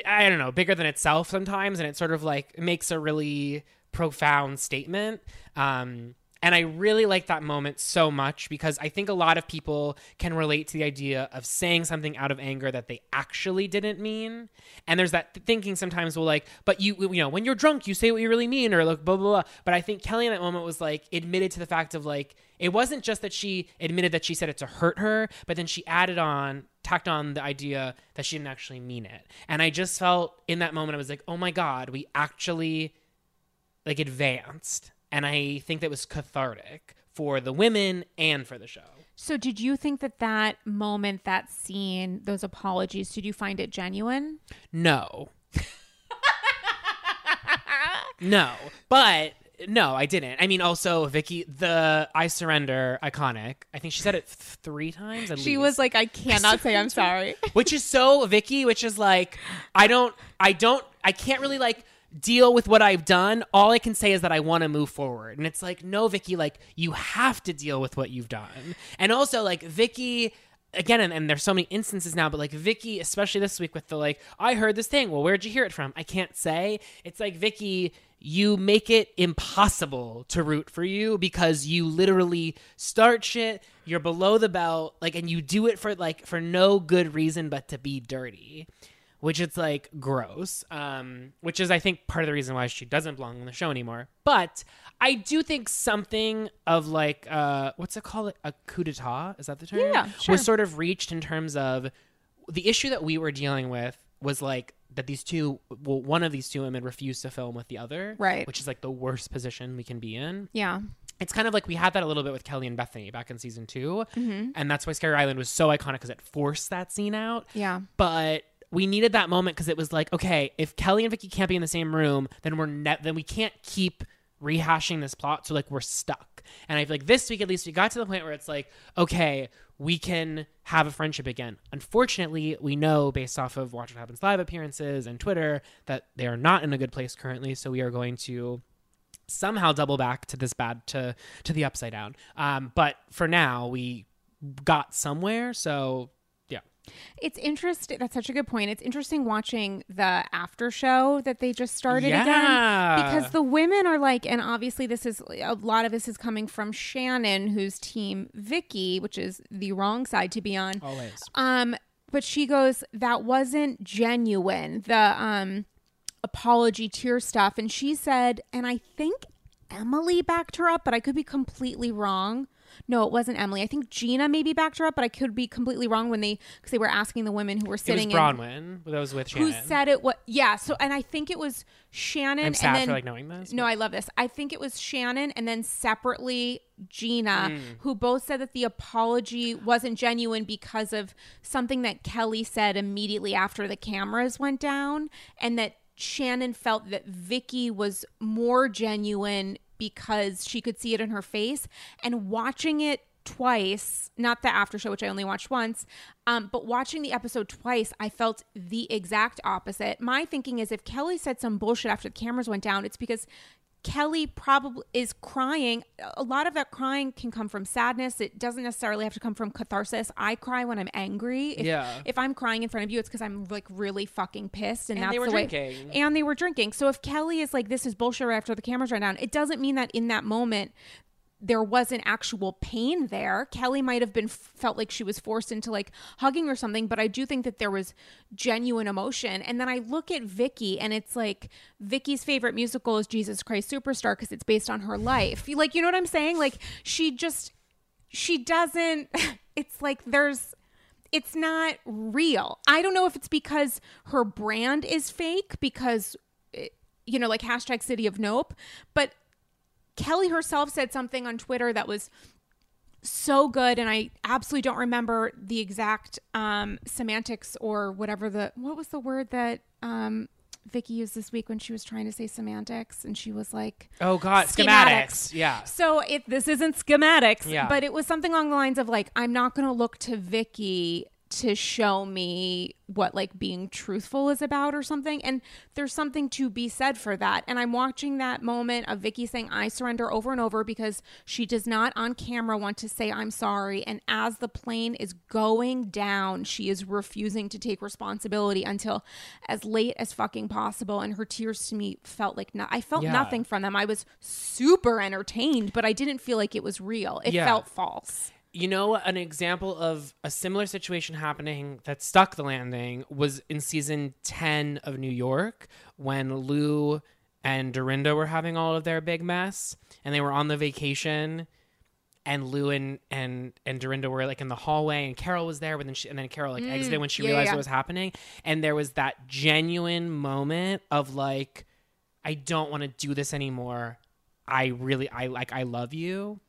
I don't know, bigger than itself sometimes, and it sort of like makes a really profound statement. Um, and I really like that moment so much because I think a lot of people can relate to the idea of saying something out of anger that they actually didn't mean. And there's that thinking sometimes, well, like, but you, you know, when you're drunk, you say what you really mean, or like, blah, blah, blah. But I think Kelly in that moment was like, admitted to the fact of like, it wasn't just that she admitted that she said it to hurt her, but then she added on, tacked on the idea that she didn't actually mean it. And I just felt in that moment, I was like, oh my God, we actually like advanced and i think that was cathartic for the women and for the show So, did you think that that moment, that scene, those apologies, did you find it genuine? no no but no i didn't i mean also vicki the i surrender iconic i think she said it th- three times She least. was like, I cannot say I'm *laughs* sorry. which is so Vicki, which is like I don't I don't I can't really like deal with what I've done. All I can say is that I want to move forward. And it's like, no, Vicki, like you have to deal with what you've done. And also like Vicki again and, and there's so many instances now but like vicki especially this week with the like i heard this thing well where'd you hear it from i can't say it's like vicki you make it impossible to root for you because you literally start shit you're below the belt like and you do it for like for no good reason but to be dirty which it's like gross um which is i think part of the reason why she doesn't belong on the show anymore but i do think something of like uh what's it called a coup d'etat is that the term Yeah, sure. was sort of reached in terms of the issue that we were dealing with was like that these two well one of these two women refused to film with the other Right. which is like the worst position we can be in Yeah. it's kind of like we had that a little bit with Kelly and Bethany back in season 2 Mm-hmm. and that's why Scary Island was so iconic because it forced that scene out. Yeah. But we needed that moment because it was like, okay, if Kelly and Vicki can't be in the same room, then we're ne- then we can't keep rehashing this plot. So like we're stuck. And I feel like this week at least we got to the point where it's like, okay, we can have a friendship again. Unfortunately, we know based off of Watch What Happens Live appearances and Twitter that they are not in a good place currently. So we are going to somehow double back to this bad to to the upside down. Um, but for now, we got somewhere. So It's interesting. That's such a good point. It's interesting watching the after show that they just started Yeah. again because the women are like, and obviously this is a lot of this is coming from Shannon, who's team Vicki, which is the wrong side to be on. always. Um, but she goes, that wasn't genuine. The um apology tear stuff, and she said, and I think Emily backed her up, but I could be completely wrong. No, it wasn't Emily. I think Gina maybe backed her up, but I could be completely wrong when they because they were asking the women who were sitting. It was Braunwyn. That was with who said it. What? Yeah. So, and I think it was Shannon. I'm sad and then, for like knowing this. no, I love this. I think it was Shannon and then separately Gina, Mm. who both said that the apology wasn't genuine because of something that Kelly said immediately after the cameras went down, and that Shannon felt that Vicki was more genuine because she could see it in her face. And watching it twice, not the after show, which I only watched once, um, but watching the episode twice, I felt the exact opposite. My thinking is if Kelly said some bullshit after the cameras went down, it's because Kelly probably is crying. A lot of that crying can come from sadness. It doesn't necessarily have to come from catharsis. I cry when I'm angry. If, Yeah. If I'm crying in front of you, it's because I'm like really fucking pissed, and, And that's they were the way. drinking. And they were drinking. So if Kelly is like, "This is bullshit," right after the cameras run down, it doesn't mean that in that moment there wasn't actual pain there. Kelly might have been felt like she was forced into like hugging or something, but I do think that there was genuine emotion. And then I look at Vicki and it's like Vicki's favorite musical is Jesus Christ Superstar because it's based on her life. Like, you know what I'm saying? Like she just she doesn't *laughs* it's like there's it's not real. I don't know if it's because her brand is fake because eh, you know, like hashtag city of nope, but Kelly herself said something on Twitter that was so good and I absolutely don't remember the exact um semantics or whatever the what was the word that um Vicki used this week when she was trying to say semantics and she was like Oh God, Schematics. schematics. Yeah. so if this isn't schematics, Yeah. but it was something along the lines of like, I'm not going to look to Vicki to show me what like being truthful is about or something. And there's something to be said for that. And I'm watching that moment of Vicki saying, I surrender over and over because she does not on camera want to say, I'm sorry. And as the plane is going down, she is refusing to take responsibility until as late as fucking possible. And her tears to me felt like no- I felt Yeah. nothing from them. I was super entertained, but I didn't feel like it was real. It Yeah. felt false. You know, an example of a similar situation happening that stuck the landing was in season 10 of New York when Lou and Dorinda were having all of their big mess and they were on the vacation and Lou and and and Dorinda were like in the hallway and Carole was there but then she, and then Carole like exited when she Mm, yeah, realized yeah. what was happening and there was that genuine moment of like I don't want to do this anymore. I really I like I love you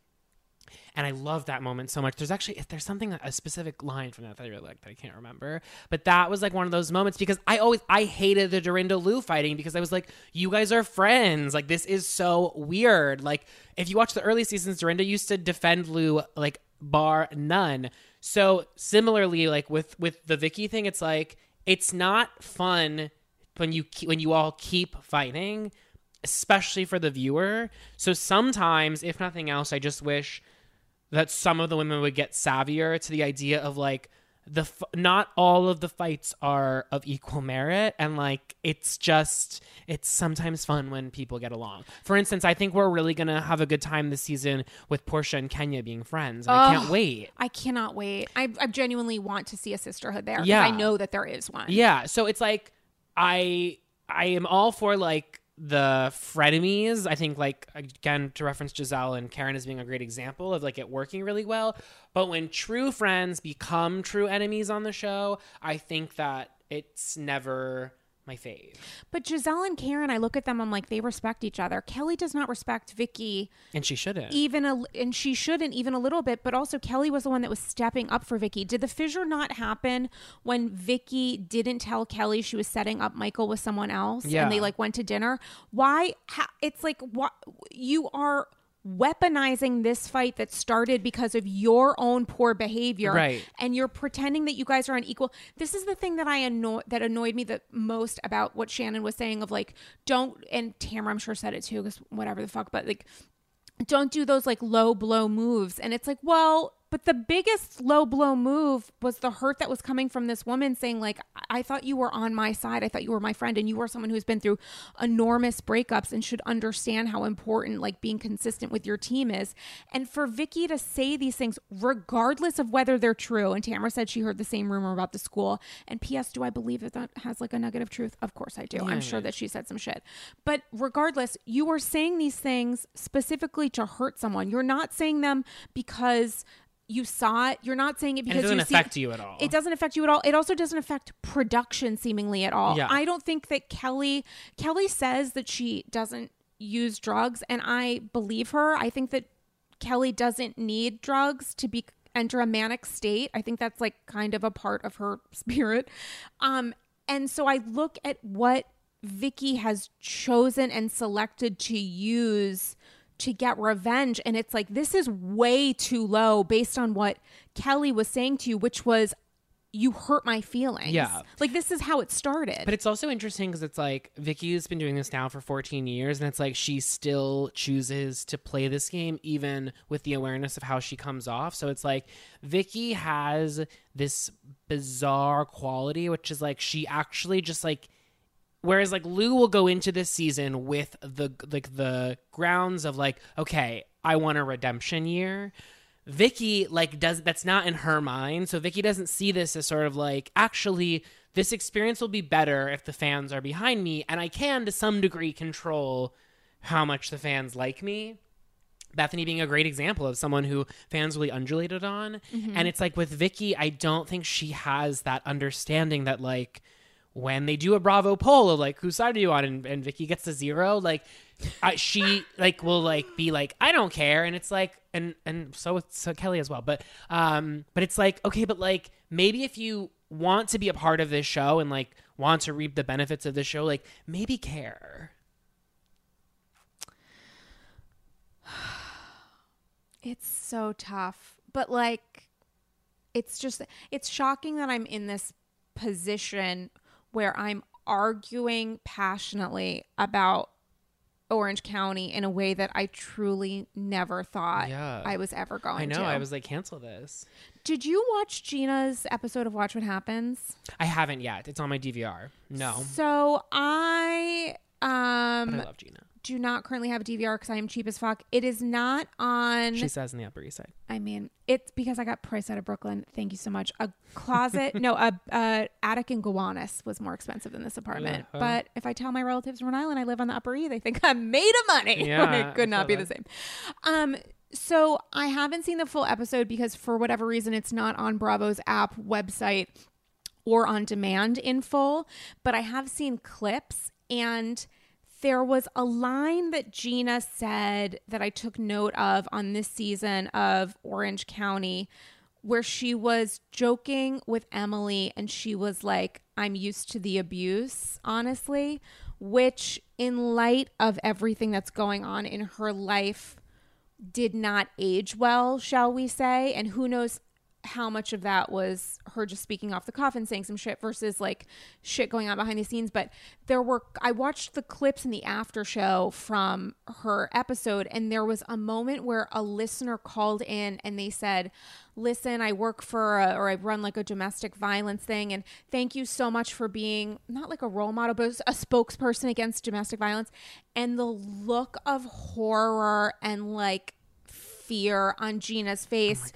and I love that moment so much. There's actually there's something a specific line from that that I really like that I can't remember, but that was like one of those moments because I always I hated the Dorinda Lou fighting because I was like, you guys are friends. Like this is so weird. Like if you watch the early seasons, Dorinda used to defend Lou like bar none. So similarly, like with with the Vicki thing, it's like it's not fun when you when you all keep fighting especially for the viewer. So sometimes, if nothing else, I just wish that some of the women would get savvier to the idea of like the f- not all of the fights are of equal merit and like it's just it's sometimes fun when people get along. For instance, I think we're really to have a good time this season with Portia and Kenya being friends. And I can't wait. I cannot wait. I, I genuinely want to see a sisterhood there Yeah. I know that there is one. Yeah, so it's like I I am all for like the frenemies. I think like again to reference Gizelle and Karen as being a great example of like it working really well. But when true friends become true enemies on the show, I think that it's never my fave. But Gizelle and Karen, I look at them, I'm like, they respect each other. Kelly does not respect Vicki And she shouldn't. even a, and she shouldn't even a little bit. But also, Kelly was the one that was stepping up for Vicki. Did the fissure not happen when Vicki didn't tell Kelly she was setting up Michael with someone else, Yeah. and they like went to dinner? Why? Ha, it's like what you are weaponizing this fight that started because of your own poor behavior Right. and you're pretending that you guys are unequal this is the thing that i annoy that annoyed me the most about what shannon was saying of like don't and tamra i'm sure said it too because whatever the fuck but like don't do those like low blow moves. And it's like, well, but the biggest low blow move was the hurt that was coming from this woman saying, like, I thought you were on my side. I thought you were my friend. And you were someone who's been through enormous breakups and should understand how important like being consistent with your team is. And for Vicki to say these things, regardless of whether they're true, and Tamra said she heard the same rumor about the school. And P.S. Do I believe that that has like a nugget of truth? Of course I do. I'm sure that she said some shit. But regardless, you are saying these things specifically to hurt someone. You're not saying them because you saw it. You're not saying it because And it doesn't you see- affect you at all. It doesn't affect you at all. It also doesn't affect production seemingly at all. Yeah. I don't think that Kelly Kelly says that she doesn't use drugs and I believe her. I think that Kelly doesn't need drugs to be enter a manic state. I think that's like kind of a part of her *laughs* spirit. Um and so I look at what Vicki has chosen and selected to use to get revenge and it's like this is way too low based on what Kelly was saying to you which was you hurt my feelings. Yeah. Like this is how it started. But it's also interesting because it's like Vicki's been doing this now for 14 years, and it's like she still chooses to play this game even with the awareness of how she comes off. So it's like Vicki has this bizarre quality, which is like she actually just like. Whereas like Lou will go into this season with the like the grounds of like, okay, I want a redemption year. Vicki like does that's not in her mind. So Vicki doesn't see this as sort of like actually this experience will be better if the fans are behind me and I can to some degree control how much the fans like me. Bethenny being a great example of someone who fans really undulated on. Mm-hmm. And it's like with Vicki, I don't think she has that understanding that like when they do a Bravo poll of like whose side are you on and, and Vicki gets a zero, like I, she like will like be like I don't care, and it's like and and so with so Kelly as well, but um but it's like okay, but like maybe if you want to be a part of this show and like want to reap the benefits of the show, like maybe care. It's so tough. But like it's just it's shocking that I'm in this position where I'm arguing passionately about Orange County in a way that I truly never thought Yeah. I was ever going I know. to. I was like, cancel this. Did you watch Gina's episode of Watch What Happens? I haven't yet. It's on my DVR. No, So I but I um love Gina. Do not currently have a DVR because I am cheap as fuck. It is not on She says in the Upper East Side. I mean, it's because I got priced out of Brooklyn. Thank you so much. A closet, no, a, a attic in Gowanus was more expensive than this apartment. Yeah, huh. But if I tell my relatives in Rhode Island I live on the Upper E, they think I'm made of money. *laughs* Yeah, it could not be feel the same. Um, so I haven't seen the full episode because for whatever reason it's not on Bravo's app website or on demand in full, but I have seen clips and there was a line that Gina said that I took note of on this season of Orange County where she was joking with Emily and she was like, I'm used to the abuse, honestly, which, in light of everything that's going on in her life, did not age well, shall we say. And who knows how much of that was her just speaking off the cuff and saying some shit versus like shit going on behind the scenes. But there were, I watched the clips in the after show from her episode, and there was a moment where a listener called in and they said, Listen, I work for a, or I run like a domestic violence thing, and thank you so much for being not like a role model, but a spokesperson against domestic violence. And the look of horror and like fear on Gina's oh face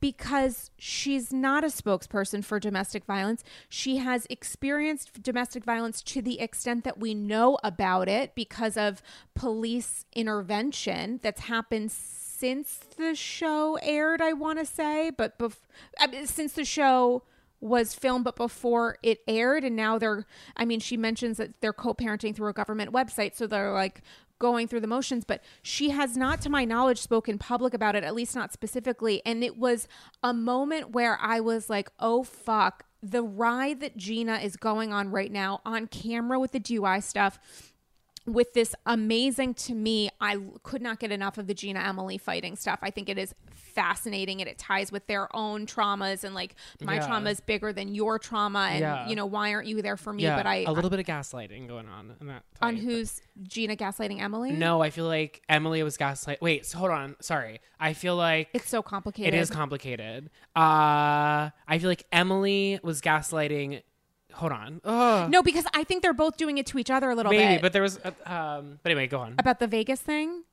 because she's not a spokesperson for domestic violence. She has experienced domestic violence to the extent that we know about it because of police intervention that's happened since the show aired, I want to say, but bef- I mean, since the show was filmed but before it aired and now they're I mean she mentions that they're co-parenting through a government website so they're like going through the motions but she has not to my knowledge spoken public about it at least not specifically. And it was a moment where I was like oh fuck the ride that Gina is going on right now on camera with the DUI stuff with this amazing to me i could not get enough of the gina emily fighting stuff i think it is fascinating and it ties with their own traumas and like my Yeah. trauma is bigger than your trauma and Yeah. you know why aren't you there for me yeah, but i a little bit of gaslighting going on in that. on fight. who's gina gaslighting emily No, I feel like Emily was gaslight. Wait, so hold on. Sorry, I feel like it's so complicated it is complicated. Uh, I feel like Emily was gaslighting. Hold on. Ugh. no because i think they're both doing it to each other a little bit. maybe, bit but there was. Uh, um, but anyway, go on. about the vegas thing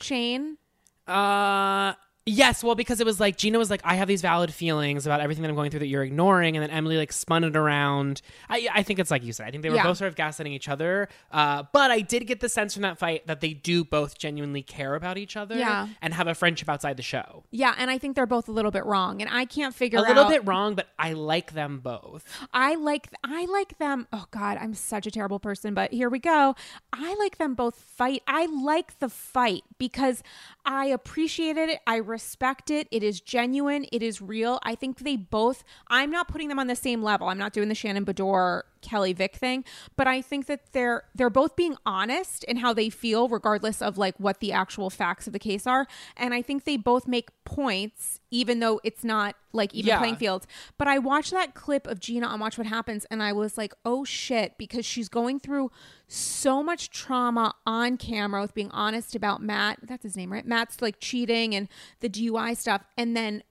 shane Uh yes, well because it was like Gina was like I have these valid feelings about everything that I'm going through that you're ignoring and then Emily like spun it around. I I think it's like you said. I think they were Yeah. both sort of gaslighting each other. Uh but I did get the sense from that fight that they do both genuinely care about each other Yeah. and have a friendship outside the show. yeah and i think they're both a little bit wrong and i can't figure A little out bit wrong, but I like them both. I like I like them. Oh God, I'm such a terrible person, but here we go. I like them both fight. I like the fight because I appreciated it. I respect it. It is genuine. It is real. I think they both. I'm not putting them on the same level. I'm not doing the Shannon Beador Kelly Vick thing, but I think that they're they're both being honest in how they feel, regardless of like what the actual facts of the case are. And I think they both make points, even though it's not like even Yeah. playing fields. But I watched that clip of Gina on Watch What Happens, and I was like, oh shit, because she's going through so much trauma on camera with being honest about Matt. That's his name, right? Matt's like cheating and the DUI stuff, and then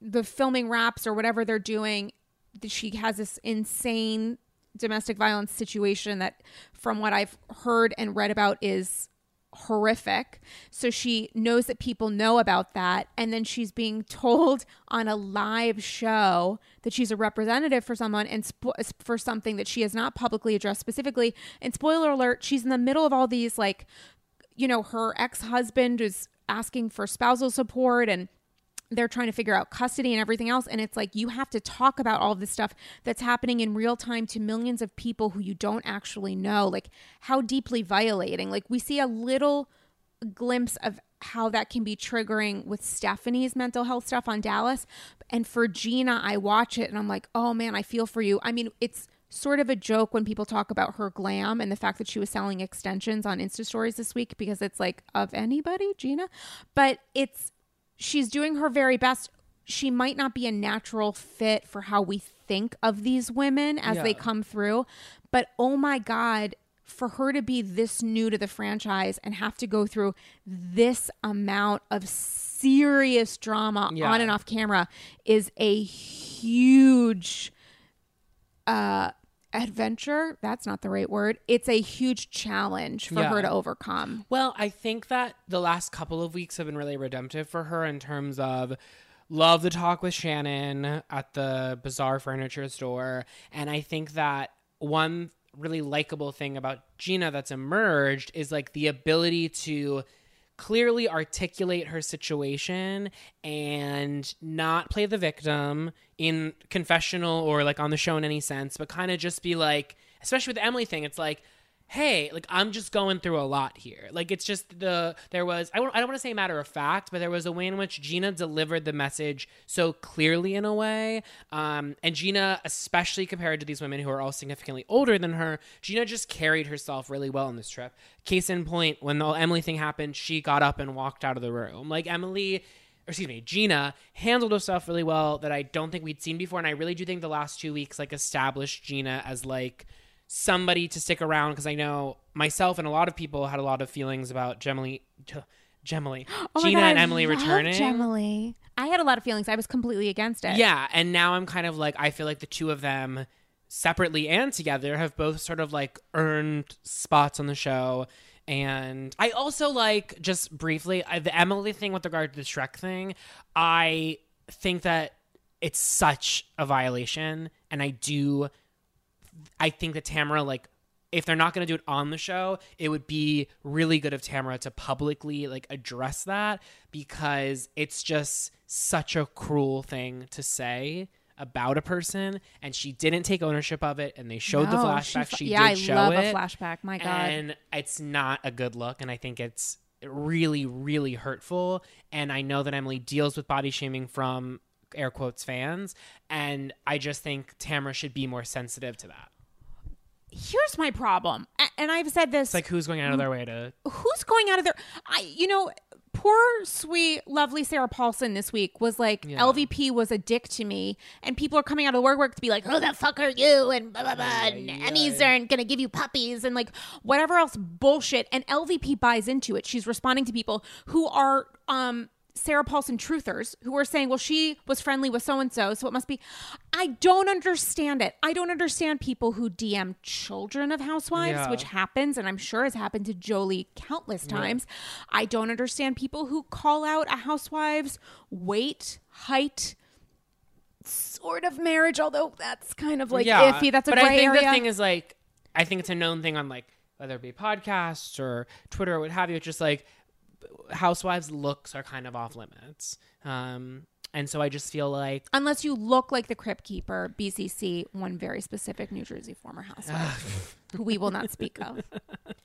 the filming wraps or whatever they're doing. She has this insane domestic violence situation that, from what I've heard and read about, is horrific. So she knows that people know about that. And then she's being *laughs* told on a live show that she's a representative for someone and spo- for something that she has not publicly addressed specifically. And spoiler alert, she's in the middle of all these, like, you know, her ex husband is asking for spousal support and they're trying to figure out custody and everything else. And it's like you have to talk about all this stuff that's happening in real time to millions of people who you don't actually know. Like how deeply violating. Like we see a little glimpse of how that can be triggering with Stephanie's mental health stuff on Dallas. And for Gina, I watch it and I'm like, oh man, I feel for you. I mean, it's sort of a joke when people talk about her glam and the fact that she was selling extensions on Insta stories this week because it's like, of anybody, Gina? But it's, she's doing her very best. She might not be a natural fit for how we think of these women as they come through, but oh my God, for her to be this new to the franchise and have to go through this amount of serious drama Yeah. on and off camera is a huge uh adventure that's not the right word it's a huge challenge for Yeah. her to overcome Well, I think that the last couple of weeks have been really redemptive for her in terms of love the talk with Shannon at the bizarre Furniture Store. And I think that one really likable thing about Gina that's emerged is like the ability to clearly articulate her situation and not play the victim in confessional or like on the show in any sense, but kind of just be like, especially with the Emily thing, it's like, hey, like I'm just going through a lot here. Like it's just the there was I don't I don't want to say matter of fact, but there was a way in which Gina delivered the message so clearly in a way. Um, and Gina, especially compared to these women who are all significantly older than her, Gina just carried herself really well on this trip. Case in point, when the Emily thing happened, she got up and walked out of the room. Like Emily excuse me, Gina handled herself really well that I don't think we'd seen before. And I really do think the last two weeks like established Gina as like somebody to stick around because I know myself and a lot of people had a lot of feelings about Gemily, Gemily, *gasps* Oh Gina God, and Emily returning. Gemily. I had a lot of feelings. I was completely against it. Yeah, and now I'm kind of like I feel like the two of them separately and together have both sort of like earned spots on the show. And I also like just briefly I, the Emily thing with regard to the Shrek thing. I think that it's such a violation, and I do. I think that Tamra like if they're not going to do it on the show, it would be really good of Tamra to publicly like address that because it's just such a cruel thing to say about a person and she didn't take ownership of it and they showed the No, flashback fu- she, yeah, did I show love it a flashback. My God. and it's not a good look and i think it's really really hurtful and i know that emily deals with body shaming from air quotes fans and i just think tamra should be more sensitive to that Here's my problem. And I've said this It's like who's going out of their way to who's going out of their I, you know, poor, sweet, lovely Sarah Paulson this week was like, Yeah. LVP was a dick to me. And people are coming out of the work to be like, who the fuck are you? And blah, blah, blah. And Emmys aren't going to give you puppies and like whatever else bullshit. And LVP buys into it. She's responding to people who are, um, Sarah Paulson truthers who are saying, well, she was friendly with so and so, so it must be. I don't understand it. I don't understand people who DM children of housewives, Yeah. which happens, and I'm sure has happened to Jolie countless times. I don't understand people who call out a housewife's weight, height, sort of marriage, although that's kind of like iffy. That's a but I think area. the thing is like I think it's a known thing on like whether it be podcasts or Twitter or what have you. It's just like housewives' looks are kind of off limits. Um, and so I just feel like Unless you look like the Crypt Keeper, BCC, one very specific New Jersey former housewife, who we will not speak of.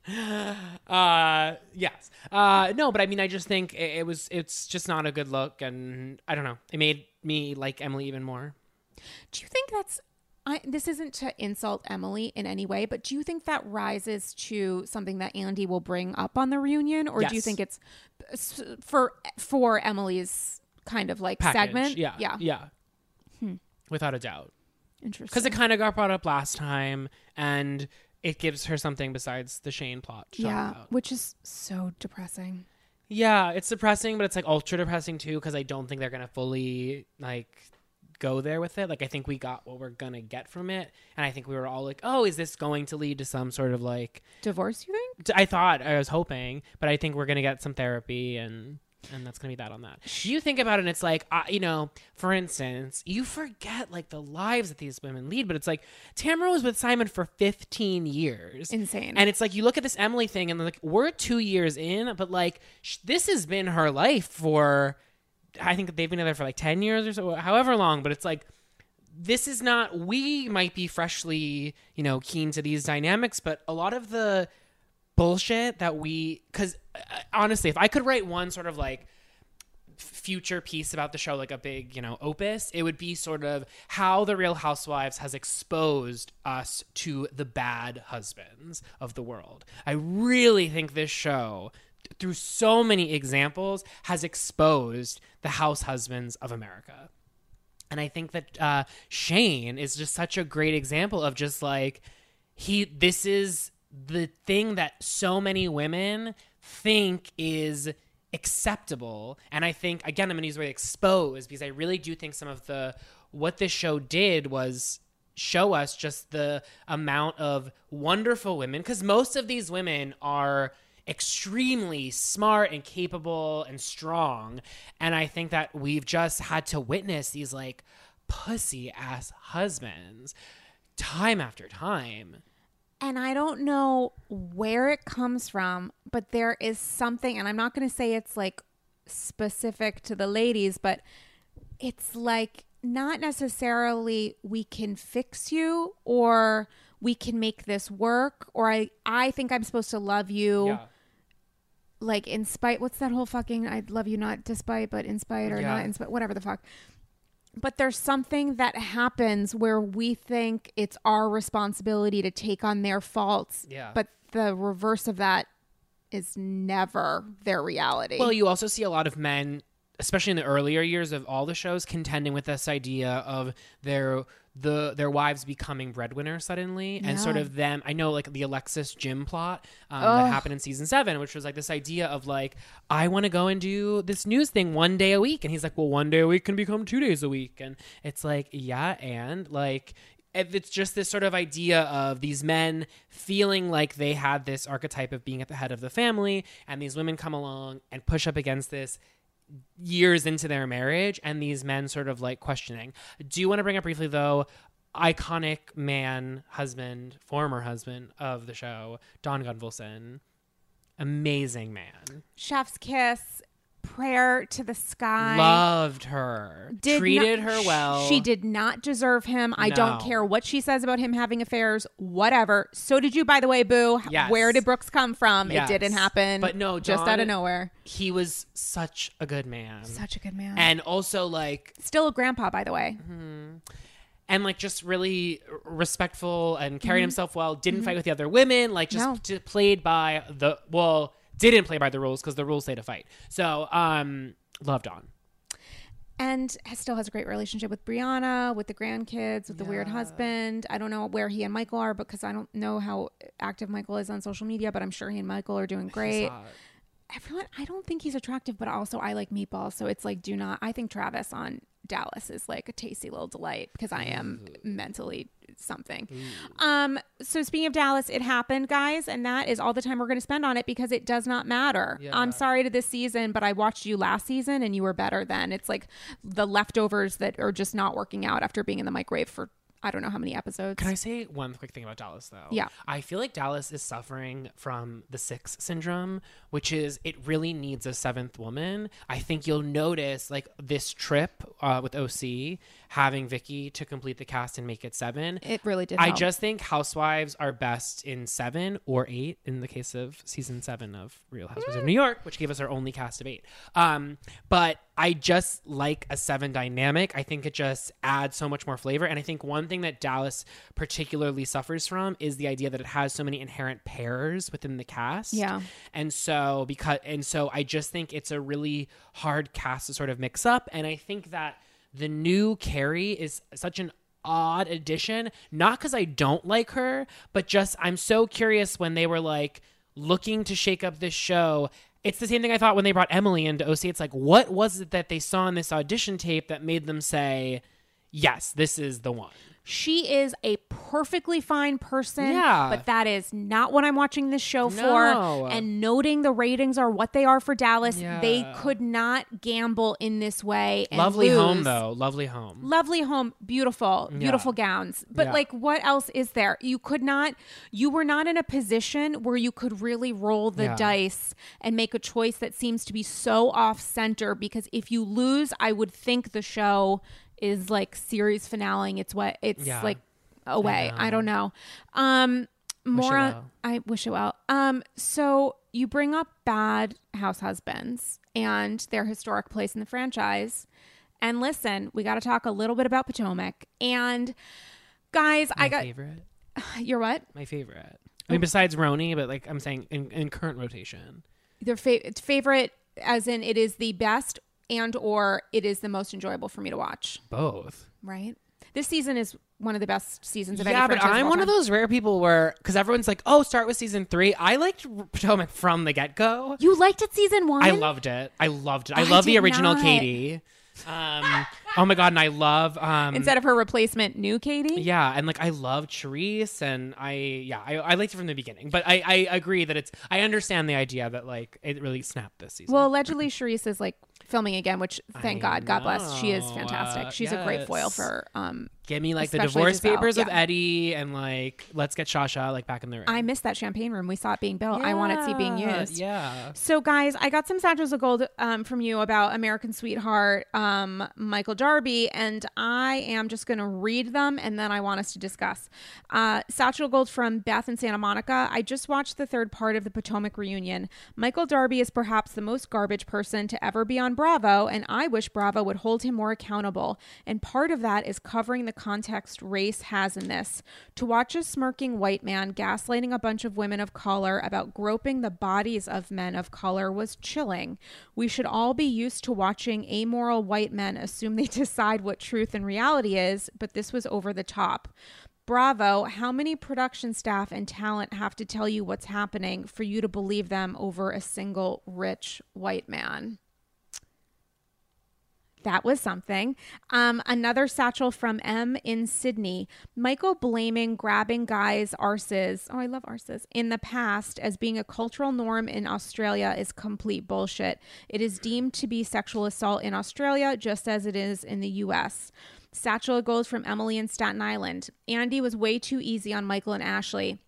*laughs* uh yes uh no but i mean i just think it, it was it's just not a good look and i don't know it made me like emily even more Do you think that's I, this isn't to insult Emily in any way, but do you think that rises to something that Andy will bring up on the reunion, or do you think it's for for Emily's kind of like Package. segment? yeah yeah, yeah hmm. without a doubt interesting. because it kind of got brought up last time and it gives her something besides the shane plot to yeah, about. which is so depressing. yeah it's depressing but it's like ultra depressing too because i don't think they're gonna fully like go there with it like i think we got what we're gonna get from it and i think we were all like oh is this going to lead to some sort of like Divorce, you think? I thought I was hoping, but I think we're gonna get some therapy and and that's gonna be that on that. You think about it, and it's like, uh, you know, for instance, you forget like the lives that these women lead, but it's like Tamra was with Simon for 15 years, Insane. and it's like you look at this Emily thing, and like we're two years in, but like sh- this has been her life for, I think they've been together for like 10 years or so, however long, but it's like this is not we might be freshly you know keen to these dynamics but a lot of the bullshit that we because uh, honestly if i could write one sort of like future piece about the show like a big you know opus it would be sort of how the real housewives has exposed us to the bad husbands of the world. I really think this show through so many examples has exposed the house husbands of america and I think that uh, Shane is just such a great example of just like he. This is the thing that so many women think is acceptable, and I think again I'm going to use the word exposed because I really do think some of the what this show did was show us just the amount of wonderful women because most of these women are extremely smart and capable and strong. And i think that we've just had to witness these like pussy ass husbands time after time. And I don't know where it comes from, but there is something, and I'm not going to say it's like specific to the ladies, but it's like not necessarily we can fix you or we can make this work or I I think I'm supposed to love you yeah like in spite what's that whole fucking I love you not despite but in spite or Yeah. not in spite whatever the fuck. But there's something that happens where we think it's our responsibility to take on their faults. Yeah. But the reverse of that is never their reality. Well, you also see a lot of men, especially in the earlier years of all the shows, contending with this idea of their the their wives becoming breadwinners suddenly, and Yeah. sort of them. I know, like the Alexis Jim plot um, that happened in season seven, which was like this idea of like, I want to go and do this news thing one day a week, and he's like, well, one day a week can become two days a week, and it's like, yeah, and like it's just this sort of idea of these men feeling like they had this archetype of being at the head of the family and these women come along and push up against this years into their marriage and these men sort of like questioning. Do you want to bring up briefly though iconic man husband former husband of the show donn gunvalson. Amazing man. Chef's kiss, prayer to the sky. loved her did treated not- her well She did not deserve him. I don't care what she says about him having affairs, whatever. So did you, by the way, Boo. Yes. Where did Brooks come from? Yes. It didn't happen. But no, just out of nowhere. he was such a good man Such a good man. and also like Still a grandpa, by the way. Mm-hmm. and like just really respectful and carried mm-hmm. himself well. Didn't mm-hmm. fight with the other women. Like just No. played by the well, didn't play by the rules because the rules say to fight. So um, loved on. and has- still has a great relationship with Briana, with the grandkids, with the weird husband. I don't know where he and Michael are because I don't know how active Michael is on social media, but I'm sure he and Michael are doing great. Everyone, I don't think he's attractive, but also I like meatballs, so it's like do not. I think Travis on Dallas is like a tasty little delight because I am mentally something. Um, so speaking of Dallas, it happened, guys, and that is all the time we're going to spend on it because it does not matter. Yeah. I'm sorry to this season, but I watched you last season and you were better then. It's like the leftovers that are just not working out after being in the microwave for I don't know how many episodes. Can I say one quick thing about Dallas though? Yeah. I feel like Dallas is suffering from the six syndrome, which is it really needs a seventh woman. I think you'll notice like this trip uh, with OC having Vicki to complete the cast and make it seven. it really did. I help. just think housewives are best in seven or eight in the case of season seven of Real Housewives of New York, which gave us our only cast of eight. Um, but I just like a seven dynamic. I think it just adds so much more flavor. And I think one thing that Dallas particularly suffers from is the idea that it has so many inherent pairs within the cast. Yeah. And so because and so I just think it's a really hard cast to sort of mix up. And I think that the new Kary is such an odd addition, not because I don't like her, but just I'm so curious when they were like looking to shake up this show. It's the same thing I thought when they brought Emily into OC. It's like, what was it that they saw in this audition tape that made them say, yes, this is the one? She is a perfectly fine person. Yeah. But that is not what I'm watching this show No. for. And noting the ratings are what they are for Dallas, they could not gamble in this way. And Lovely home, though. Lovely home. Lovely home, beautiful, beautiful gowns. But Yeah. like, what else is there? You could not, you were not in a position where you could really roll the Yeah. dice and make a choice that seems to be so off center. Because if you lose, I would think the show is like series finale. It's what it's Yeah. like away. I, know. don't know. Um, more, well. I wish it well. Um, so you bring up bad house husbands and their historic place in the franchise. And listen, we got to talk a little bit about Potomac. And guys, My I got favorite. *sighs* your what? My favorite. I mean, besides RHONY, but like I'm saying in, in current rotation. Their fa- favorite, as in it is the best and or it is the most enjoyable for me to watch. Both. Right. This season is one of the best seasons of any Yeah, but I'm all one of those rare people where, because everyone's like, oh, start with season three. I liked Potomac from the get go. You liked it season one. I loved it. I loved it. I, I love the original not. Katie. Um, oh my god, and I love um, instead of her replacement, new Katie. yeah, and like I love Charrisse, and I yeah, I, I liked it from the beginning. But I, I agree that it's I understand the idea that like it really snapped this season. Well, allegedly, Charrisse is like filming again, which thank I God, God bless. She is fantastic. uh, She's a great foil for. Um, give me like the divorce Gizelle, papers of. Eddie, and like let's get Shasha like back in the ring. I missed that champagne room. We saw it being built. I want to see it being Yeah, used. Yeah. So, guys, I got some satchels of gold um, from you about American Sweetheart, um, Michael Darby, and I am just going to read them and then I want us to discuss. Uh, satchel gold from Beth in Santa Monica. I just watched the third part of the Potomac reunion. Michael Darby is perhaps the most garbage person to ever be on Bravo, and I wish Bravo would hold him more accountable. And part of that is covering the context race has in this. To watch a smirking white man gaslighting a bunch of women of color about groping the bodies of men of color was chilling. We should all be used to watching amoral white men assume they *laughs* decide what truth and reality is, but this was over the top. Bravo, how many production staff and talent have to tell you what's happening for you to believe them over a single rich white man? That was something. Um, another satchel from M in Sydney. Michael blaming grabbing guys' arses. Oh, I love arses. In the past, as being a cultural norm in Australia is complete bullshit. It is deemed to be sexual assault in Australia just as it is in the US. Satchel gold from Emily in Staten Island. Andy was way too easy on Michael and Ashley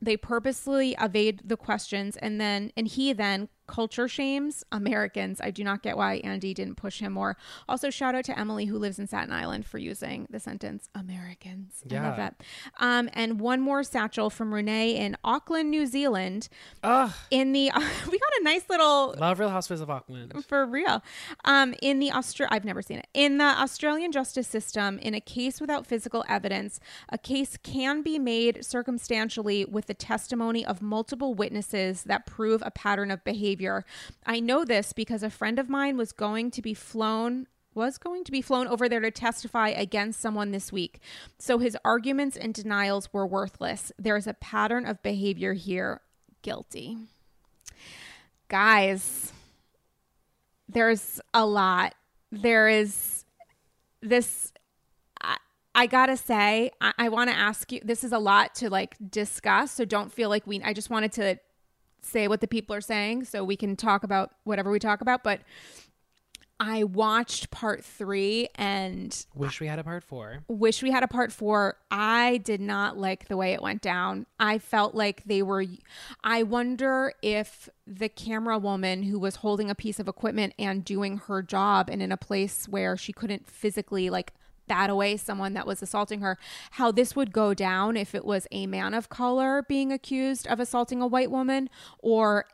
they purposely evade the questions and then and he then culture shames Americans. I do not get why Andy didn't push him more. Also, shout out to Emily who lives in Staten Island for using the sentence Americans. I Yeah. love that. Um, and one more satchel from Renee in Auckland, New Zealand. Ugh, In the *laughs* we got a nice little love Real Housewives of Auckland. for real. Um, in the Austra- I've never seen it. In the Australian justice system, in a case without physical evidence, a case can be made circumstantially with the testimony of multiple witnesses that prove a pattern of behavior. I know this because a friend of mine was going to be flown was going to be flown over there to testify against someone this week. So his arguments and denials were worthless. There is a pattern of behavior here. Guilty. Guys, there's a lot. There is this. I, I gotta say, I, I want to ask you. This is a lot to like discuss, so don't feel like we. I just wanted to say what the people are saying, so we can talk about whatever we talk about. But I watched part three and Wish we had a part four. wish we had a part four. I did not like the way it went down. I felt like they were. I wonder if the camera woman who was holding a piece of equipment and doing her job and in a place where she couldn't physically like bat away someone that was assaulting her, how this would go down if it was a man of color being accused of assaulting a white woman or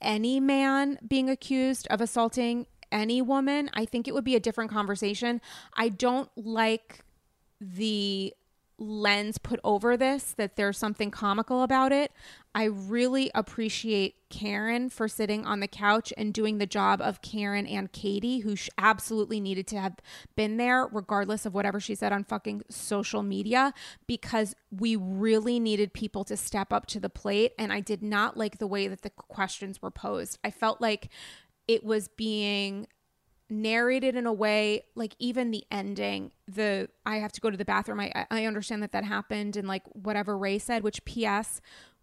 any man being accused of assaulting any woman, I think it would be a different conversation. I don't like the lens put over this that there's something comical about it. I really appreciate Karen for sitting on the couch and doing the job of Karen and Katie, who absolutely needed to have been there, regardless of whatever she said on fucking social media, because we really needed people to step up to the plate. And I did not like the way that the questions were posed. I felt like it was being narrated in a way like even the ending the i have to go to the bathroom i i understand that that happened and like whatever ray said which ps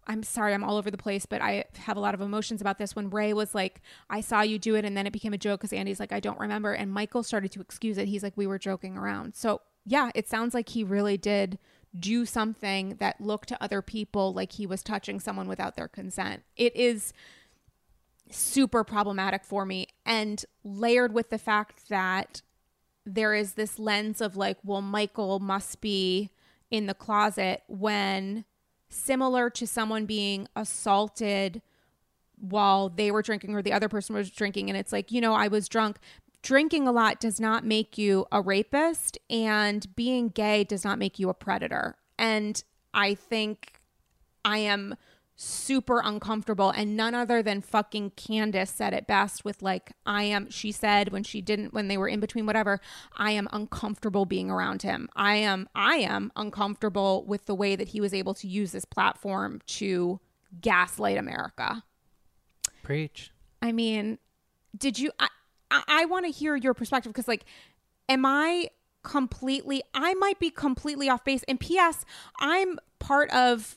i'm sorry i'm all over the place but i have a lot of emotions about this. When ray was like i saw you do it and then it became a joke because andy's like i don't remember and michael started to excuse it. He's like we were joking around. So yeah it sounds like he really did do something that looked to other people like he was touching someone without their consent. It is super problematic for me and layered with the fact that there is this lens of like well Michael must be in the closet when similar to someone being assaulted while they were drinking or the other person was drinking. And it's like you know I was drunk. Drinking a lot does not make you a rapist and being gay does not make you a predator. And I think I am super uncomfortable and none other than fucking Candace said it best with like I am she said when she didn't when they were in between whatever I am uncomfortable being around him. I am I am uncomfortable with the way that he was able to use this platform to gaslight America. Preach. I mean, did you I I, I want to hear your perspective because like am I completely I might be completely off base and PS I'm part of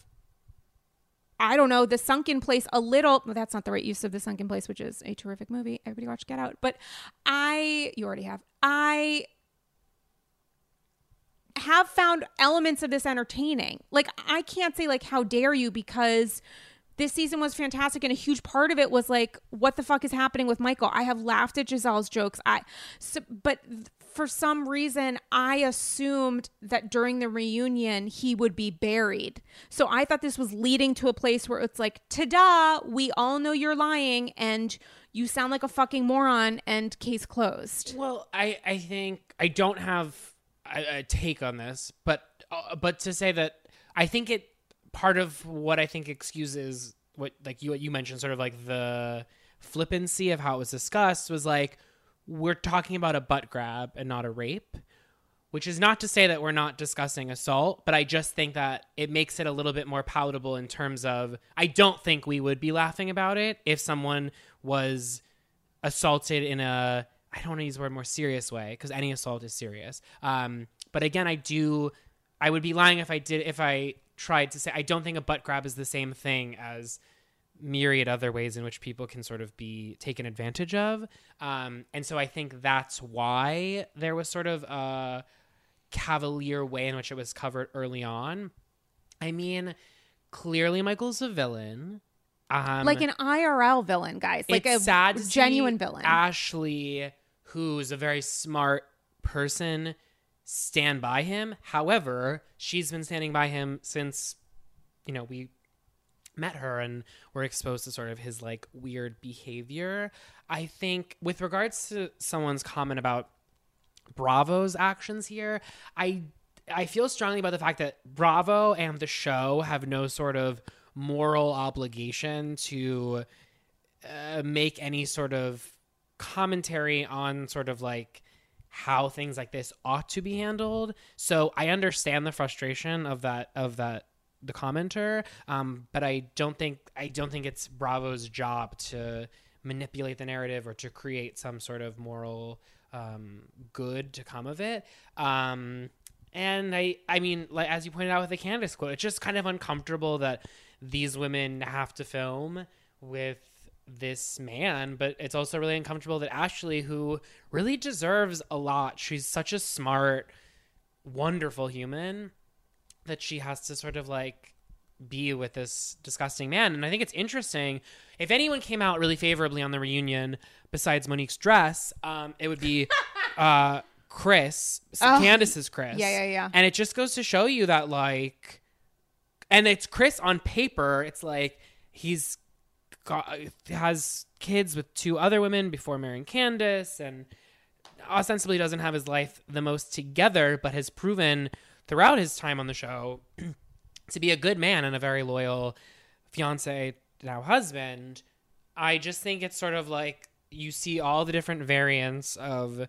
I don't know, the sunken place a little. Well, that's not the right use of the sunken place, which is a terrific movie. Everybody watch Get Out. But I, you already have. I have found elements of this entertaining. Like I can't say like how dare you because this season was fantastic and a huge part of it was like what the fuck is happening with Michael. I have laughed at Gizelle's jokes. I so, but for some reason I assumed that during the reunion he would be buried. So I thought this was leading to a place where it's like, "Ta-da, we all know you're lying and you sound like a fucking moron and case closed." Well, I I think I don't have a, a take on this, but uh, but to say that I think it part of what I think excuses what like you what you mentioned, sort of like the flippancy of how it was discussed was like we're talking about a butt grab and not a rape. Which is not to say that we're not discussing assault, but I just think that it makes it a little bit more palatable in terms of I don't think we would be laughing about it if someone was assaulted in a I don't want to use the word more serious way because any assault is serious. Um, but again, I do. I would be lying if I did if I tried to say I don't think a butt grab is the same thing as myriad other ways in which people can sort of be taken advantage of. Um, and so I think that's why there was sort of a cavalier way in which it was covered early on. I mean, clearly Michael's a villain. Um, like an IRL villain, guys. Like a sad genuine villain. Ashley, who's a very smart person, stand by him. However, she's been standing by him since, you know, we met her and were exposed to sort of his like weird behavior. I think with regards to someone's comment about Bravo's actions here, I I feel strongly about the fact that Bravo and the show have no sort of moral obligation to uh, make any sort of commentary on sort of like how things like this ought to be handled. So I understand the frustration of that of that the commenter, um, but I don't think I don't think it's Bravo's job to manipulate the narrative or to create some sort of moral um, good to come of it. Um, and I, I mean, like as you pointed out with the Candace quote, it's just kind of uncomfortable that these women have to film with this man, but it's also really uncomfortable that Ashley, who really deserves a lot, she's such a smart, wonderful human, that she has to sort of like be with this disgusting man. And I think it's interesting. If anyone came out really favorably on the reunion, besides Monique's dress, um, it would be *laughs* uh, Chris, Oh, Candace's Chris. yeah, yeah, yeah. And it just goes to show you that, like, and it's Chris on paper. It's like he's got has kids with two other women before marrying Candace, and ostensibly doesn't have his life the most together, but has proven throughout his time on the show *clears throat* to be a good man and a very loyal fiance, now husband. I just think it's sort of like you see all the different variants of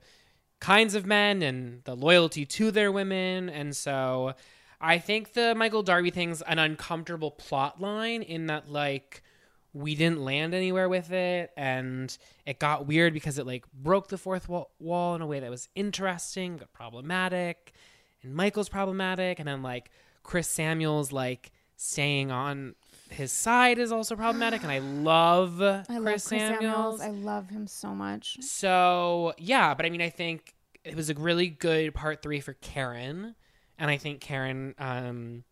kinds of men and the loyalty to their women. And so I think the Michael Darby thing's an uncomfortable plot line in that, like, we didn't land anywhere with it and it got weird because it like broke the fourth wall, in a way that was interesting but problematic and michael's problematic and then like chris samuels like staying on his side is also problematic and i *gasps* love I chris, love Chris samuels, Samuels. I love him so much. so yeah but i mean i think it was a really good part three for karen and i think karen um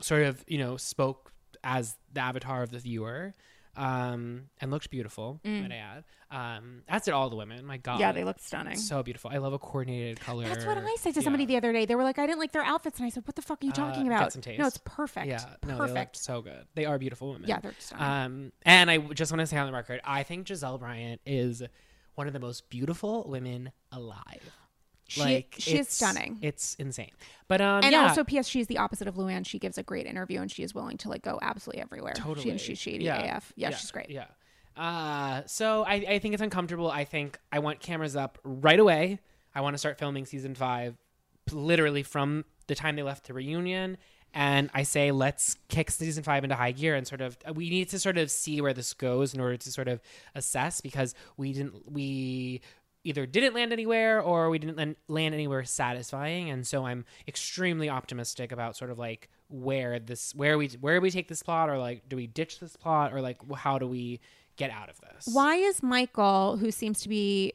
sort of you know spoke as the avatar of the viewer um and looked beautiful might i add um as did all the women my god Mm. Yeah, they look stunning. so beautiful i love a coordinated color That's what I said to somebody Yeah. the other day. They were like, I didn't like their outfits. And I said, What the fuck are you talking Uh, about? get some taste. No, it's perfect. yeah no they perfect. looked so good they are beautiful women yeah, they're stunning. um and I just want to say on the record i think gizelle bryant is one of the most beautiful women alive She- she is it's- stunning. it's insane but um and yeah also, P.S. She's the opposite of Luann. She gives a great interview, and she is willing to like go absolutely everywhere. Totally. She, and she's shady Yeah. AF. Yeah, she's great. Yeah. Uh, so I, I think it's uncomfortable. I think I want cameras up right away. I want to start filming season five, literally from the time they left the reunion. And I say, let's kick season five into high gear and sort of, we need to sort of see where this goes in order to sort of assess because we didn't, we either didn't land anywhere or we didn't lan- land anywhere satisfying. And so I'm extremely optimistic about sort of like where this, where we, where we take this plot or like, do we ditch this plot or like, how do we get out of this? Why is Michael, who seems to be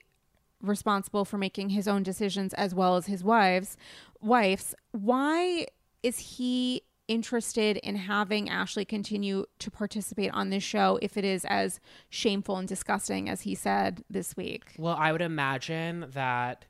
responsible for making his own decisions as well as his wives, wife's, why is he interested in having Ashley continue to participate on this show if it is as shameful and disgusting as he said this week? Well, I would imagine that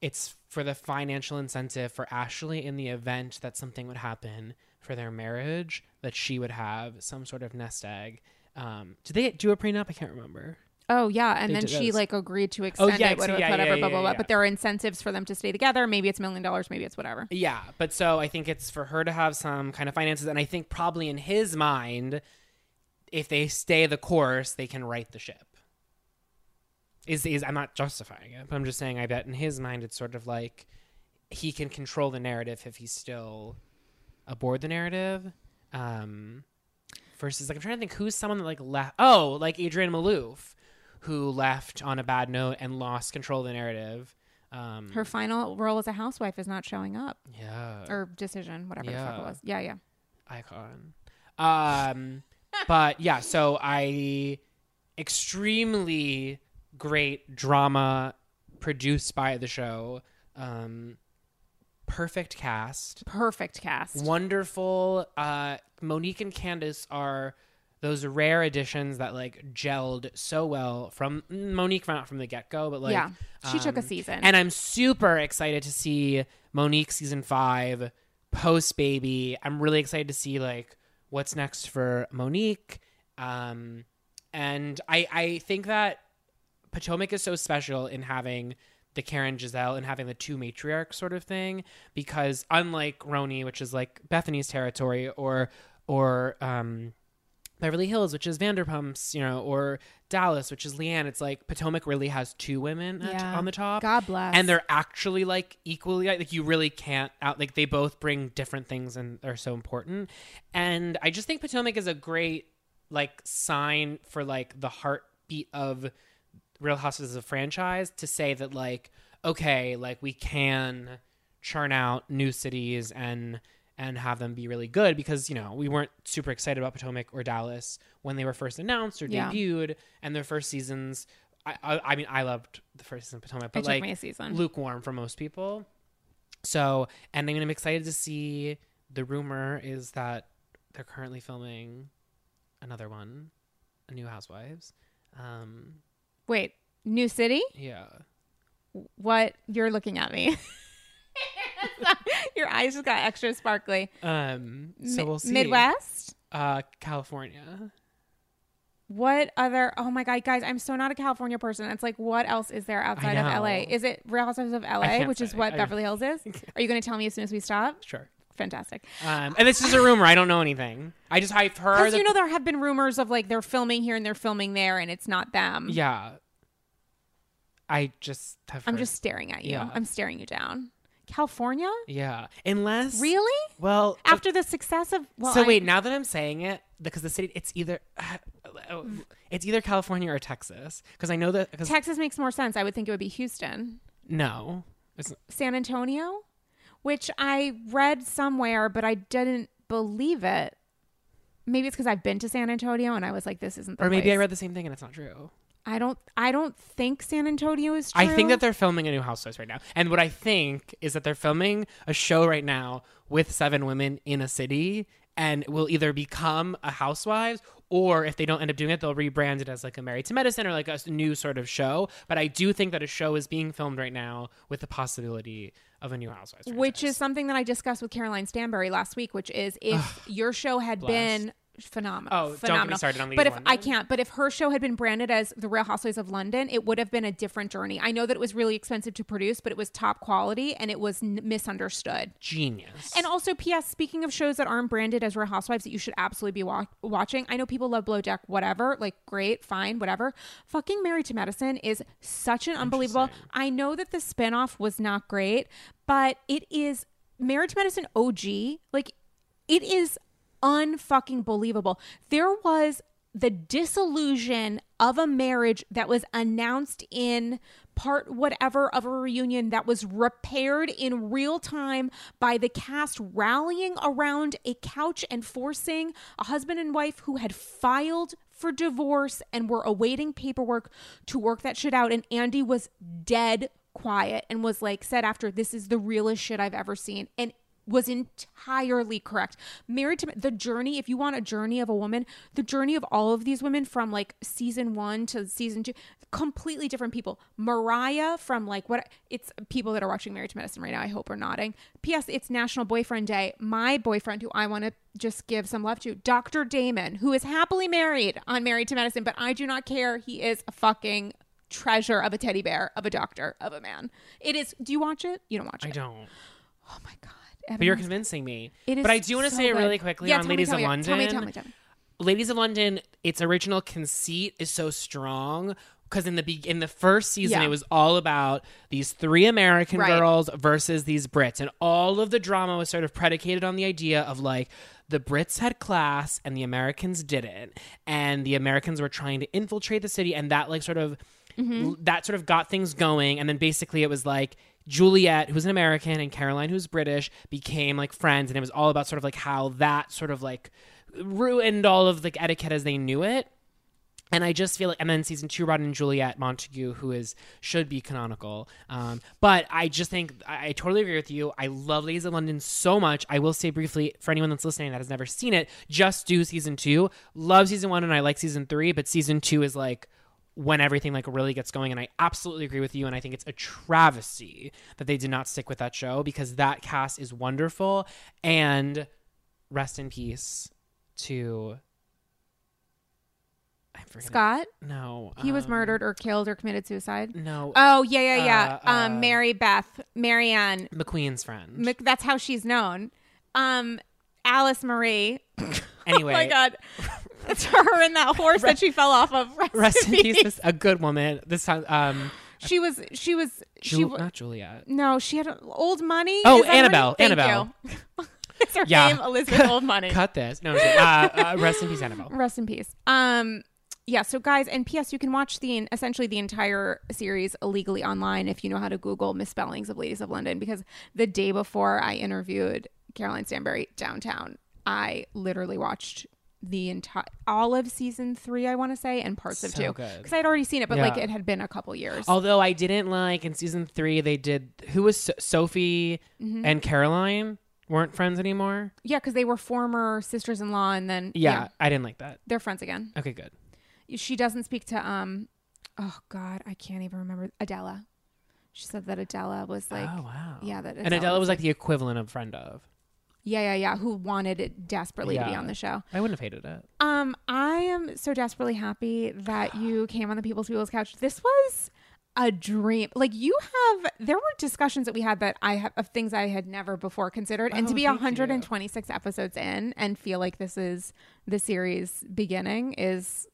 it's for the financial incentive for Ashley in the event that something would happen for their marriage, that she would have some sort of nest egg. Um, did they do a prenup? I can't remember. Oh yeah, and then she those. like agreed to extend yeah, it, whatever, yeah, whatever, yeah, blah blah blah. But there are incentives for them to stay together. Maybe it's a million dollars, maybe it's whatever. Yeah, but so I think it's for her to have some kind of finances, and I think probably in his mind, if they stay the course, they can right the ship. Is is I'm not justifying it, but I'm just saying I bet in his mind it's sort of like he can control the narrative if he's still aboard the narrative. Um, versus like I'm trying to think who's someone that like left. Oh, like Adrienne Maloof, who left on a bad note and lost control of the narrative. Um, Her final role as a housewife is not showing up, yeah, or decision, whatever the fuck it was. Yeah, yeah. icon. Um, *laughs* but yeah, so I extremely great drama produced by the show. Um, perfect cast, Perfect cast. wonderful. Uh, Monique and Candace are those rare additions that like gelled so well from Monique from from the get go, but like yeah, she took a um, season. and I'm super excited to see Monique season five post baby. I'm really excited to see like what's next for Monique. Um, and I I think that Potomac is so special in having the Karen Gizelle and having the two matriarchs sort of thing because unlike RHONY, which is like Bethenny's territory, or or um, Beverly Hills, which is Vanderpumps, you know, or Dallas, which is LeeAnne, it's like Potomac really has two women at- Yeah. on the top God bless. and they're actually like equally like you really can't out like they both bring different things and are so important and i just think potomac is a great like sign for like the heartbeat of real houses as a franchise to say that like okay like we can churn out new cities and and have them be really good because you know we weren't super excited about Potomac or Dallas when they were first announced or Yeah. debuted and their first seasons I, I I mean I loved the first season of Potomac but like lukewarm for most people. So, and then I'm excited to see. The rumor is that they're currently filming another one, a New Housewives. Um, Wait, New City? yeah, What? You're looking at me. *laughs* Your eyes just got extra sparkly. um, so we'll see. Midwest? uh, California. What other? Oh my god, guys! I'm so not a California person. It's like, what else is there outside of. LA? Is it Real Housewives of LA, which is what I- Beverly Hills is? *laughs* Are you going to tell me as soon as we stop? Sure. Fantastic. Um, and this is a rumor. I don't know anything. I just I've heard. Because that- you know there have been rumors of like they're filming here and they're filming there, and it's not them. yeah. I just have. I'm heard- just staring at you. Yeah. I'm staring you down. California? Yeah. Unless Really? Well, After the success of well, so I- wait, now that I'm saying it, because the city, it's either *sighs* it's either California or Texas. Because I know that. Cause, Texas makes more sense. I would think it would be Houston, no, it's, San Antonio, which I read somewhere, but I didn't believe it. Maybe it's because I've been to San Antonio and I was like, this isn't the or maybe I read the same thing and it's not true. I don't. I don't think San Antonio is true. I think that they're filming a new Housewives right now, and what I think is that they're filming a show right now with seven women in a city, and will either become a Housewives. Or if they don't end up doing it, they'll rebrand it as like a Married to Medicine or like a new sort of show. But I do think that a show is being filmed right now with the possibility of a new Housewives. which franchise. is something that I discussed with Caroline Stanbury last week, which is if *sighs* your show had been phenomenal. Oh, don't get me phenomenal. started on Ladies But if of I can't, but if her show had been branded as The Real Housewives of London, it would have been a different journey. I know that it was really expensive to produce, but it was top quality and it was n- misunderstood. genius. And also, P.S. Speaking of shows that aren't branded as Real Housewives that you should absolutely be wa- watching, I know people love Below Deck, whatever, like great, fine, whatever. Fucking Married to Medicine is such an unbelievable. I know that the spinoff was not great, but it is Married to Medicine OG. Like, it is unfucking believable. There was the disillusion of a marriage that was announced in part whatever of a reunion that was repaired in real time by the cast rallying around a couch and forcing a husband and wife who had filed for divorce and were awaiting paperwork to work that shit out and Andy was dead quiet and was like said after this is the realest shit I've ever seen and was entirely correct. Married to the journey, if you want a journey of a woman, the journey of all of these women from like season one to season two, completely different people. Mariah from like what it's people that are watching Married to Medicine right now, I hope are nodding. P.S. It's National Boyfriend Day. My boyfriend, who I want to just give some love to, Dr. Damon, who is happily married on Married to Medicine, but I do not care. He is a fucking treasure of a teddy bear, of a doctor, of a man. It is. Do you watch it? You don't watch I it. I don't. Oh my god. But you're convincing me. it is but I do want to so say it good. really quickly Yeah, on me, Ladies tell of me, London. Tell me, tell me, tell me. Ladies of London, its original conceit is so strong because in the be- in the first season Yeah. it was all about these three American Right. girls versus these Brits, and all of the drama was sort of predicated on the idea of like the Brits had class and the Americans didn't, and the Americans were trying to infiltrate the city, and that like sort of Mm-hmm. that sort of got things going, and then basically it was like. Juliet, who's an American, and Caroline, who's British, became like friends, and it was all about sort of like how that sort of like ruined all of the etiquette as they knew it. and I just feel like, and then season two brought in Juliet Montague, who is should be canonical. Um, but I just think I, I totally agree with you. I love Ladies of London so much. I will say briefly for anyone that's listening that has never seen it, just do season two. Love season one, and I like season three, but season two is like when everything like really gets going and I absolutely agree with you and I think it's a travesty that they did not stick with that show because that cast is wonderful and rest in peace to I'm Scott, no, he was um, murdered or killed or committed suicide. No, Oh yeah, yeah, yeah. Uh, uh, um, Mary Beth, Marianne. McQueen's friend. Mc- that's how she's known. Um, Alice Marie. anyway, *laughs* Oh my god, *laughs* *laughs* it's her and that horse that she fell off of. Rest, *laughs* rest in peace. This, a good woman. This time, um, She was. She was. she. W- not Juliet. no, she had old money. Oh, Annabelle. Annabelle. *laughs* Is her Yeah. name Elizabeth Old Money? Cut this. No, uh, uh, rest in peace, Annabelle. Rest in peace. Um, yeah. So, guys, and P.S. You can watch the essentially the entire series illegally online if you know how to Google misspellings of Ladies of London. Because the day before I interviewed Caroline Stanbury downtown, I literally watched the entire all of season three. I want to say and parts of So two because I'd already seen it, but like it had been a couple years. Although I didn't like in season three, they did. Who was so- Sophie Mm-hmm. and Caroline weren't friends anymore? yeah, because they were former sisters-in-law, and then Yeah, I didn't like that. they're friends again. Okay, good. She doesn't speak to um, oh God, I can't even remember Adela. She said that Adela was like. oh wow. Yeah, that and Adela was like the equivalent of friend of. Yeah, yeah, yeah. Who wanted it desperately to be on the show. I wouldn't have hated it. Um, I am so desperately happy that *sighs* you came on the People's People's Couch. This was a dream. Like you have, there were discussions that we had that I have of things I had never before considered, and Oh, to be thank you. 126 episodes in and feel like this is the series beginning is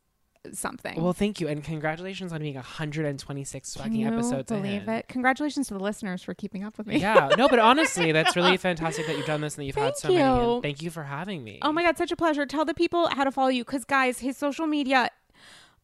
something. Well, thank you, and congratulations on being 126 Can fucking you episodes believe in. it? Congratulations to the listeners for keeping up with me. yeah, no, but *laughs* honestly, that's really fantastic that you've done this and that you've had Thank so many. And thank you for having me. Oh my god, such a pleasure. Tell the people how to follow you cuz guys, his social media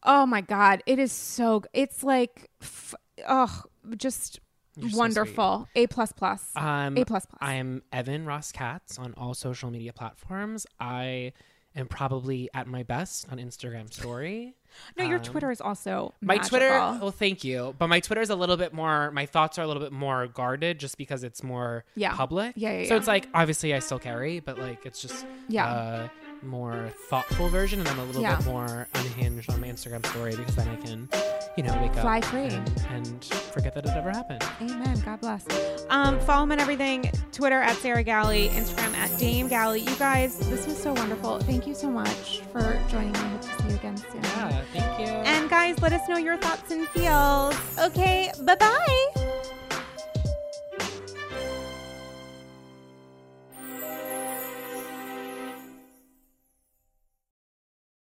Oh my god, it is so it's like f- oh, just You're so wonderful. A plus plus. Um, A plus plus. I am Evan Ross Katz on all social media platforms. I am probably at my best on Instagram story. *gasps* no, your um, Twitter is also My Twitter, magical. well, thank you, but my Twitter is a little bit more. My thoughts are a little bit more guarded, just because it's more Yeah. public. Yeah, yeah, So yeah. it's like obviously I still carry, but like it's just Yeah. uh, more thoughtful version, and I'm a little Yeah. bit more unhinged on my Instagram story because then I can, you know, wake up Fly up free. And, and forget that it ever happened. Amen. God bless. Um, follow me on everything. Twitter at Sarah Galley, Instagram at Dame Galley. You guys, this was so wonderful. Thank you so much for joining me. I hope to see you again soon. Yeah, thank you. And guys, let us know your thoughts and feels. Okay, bye bye.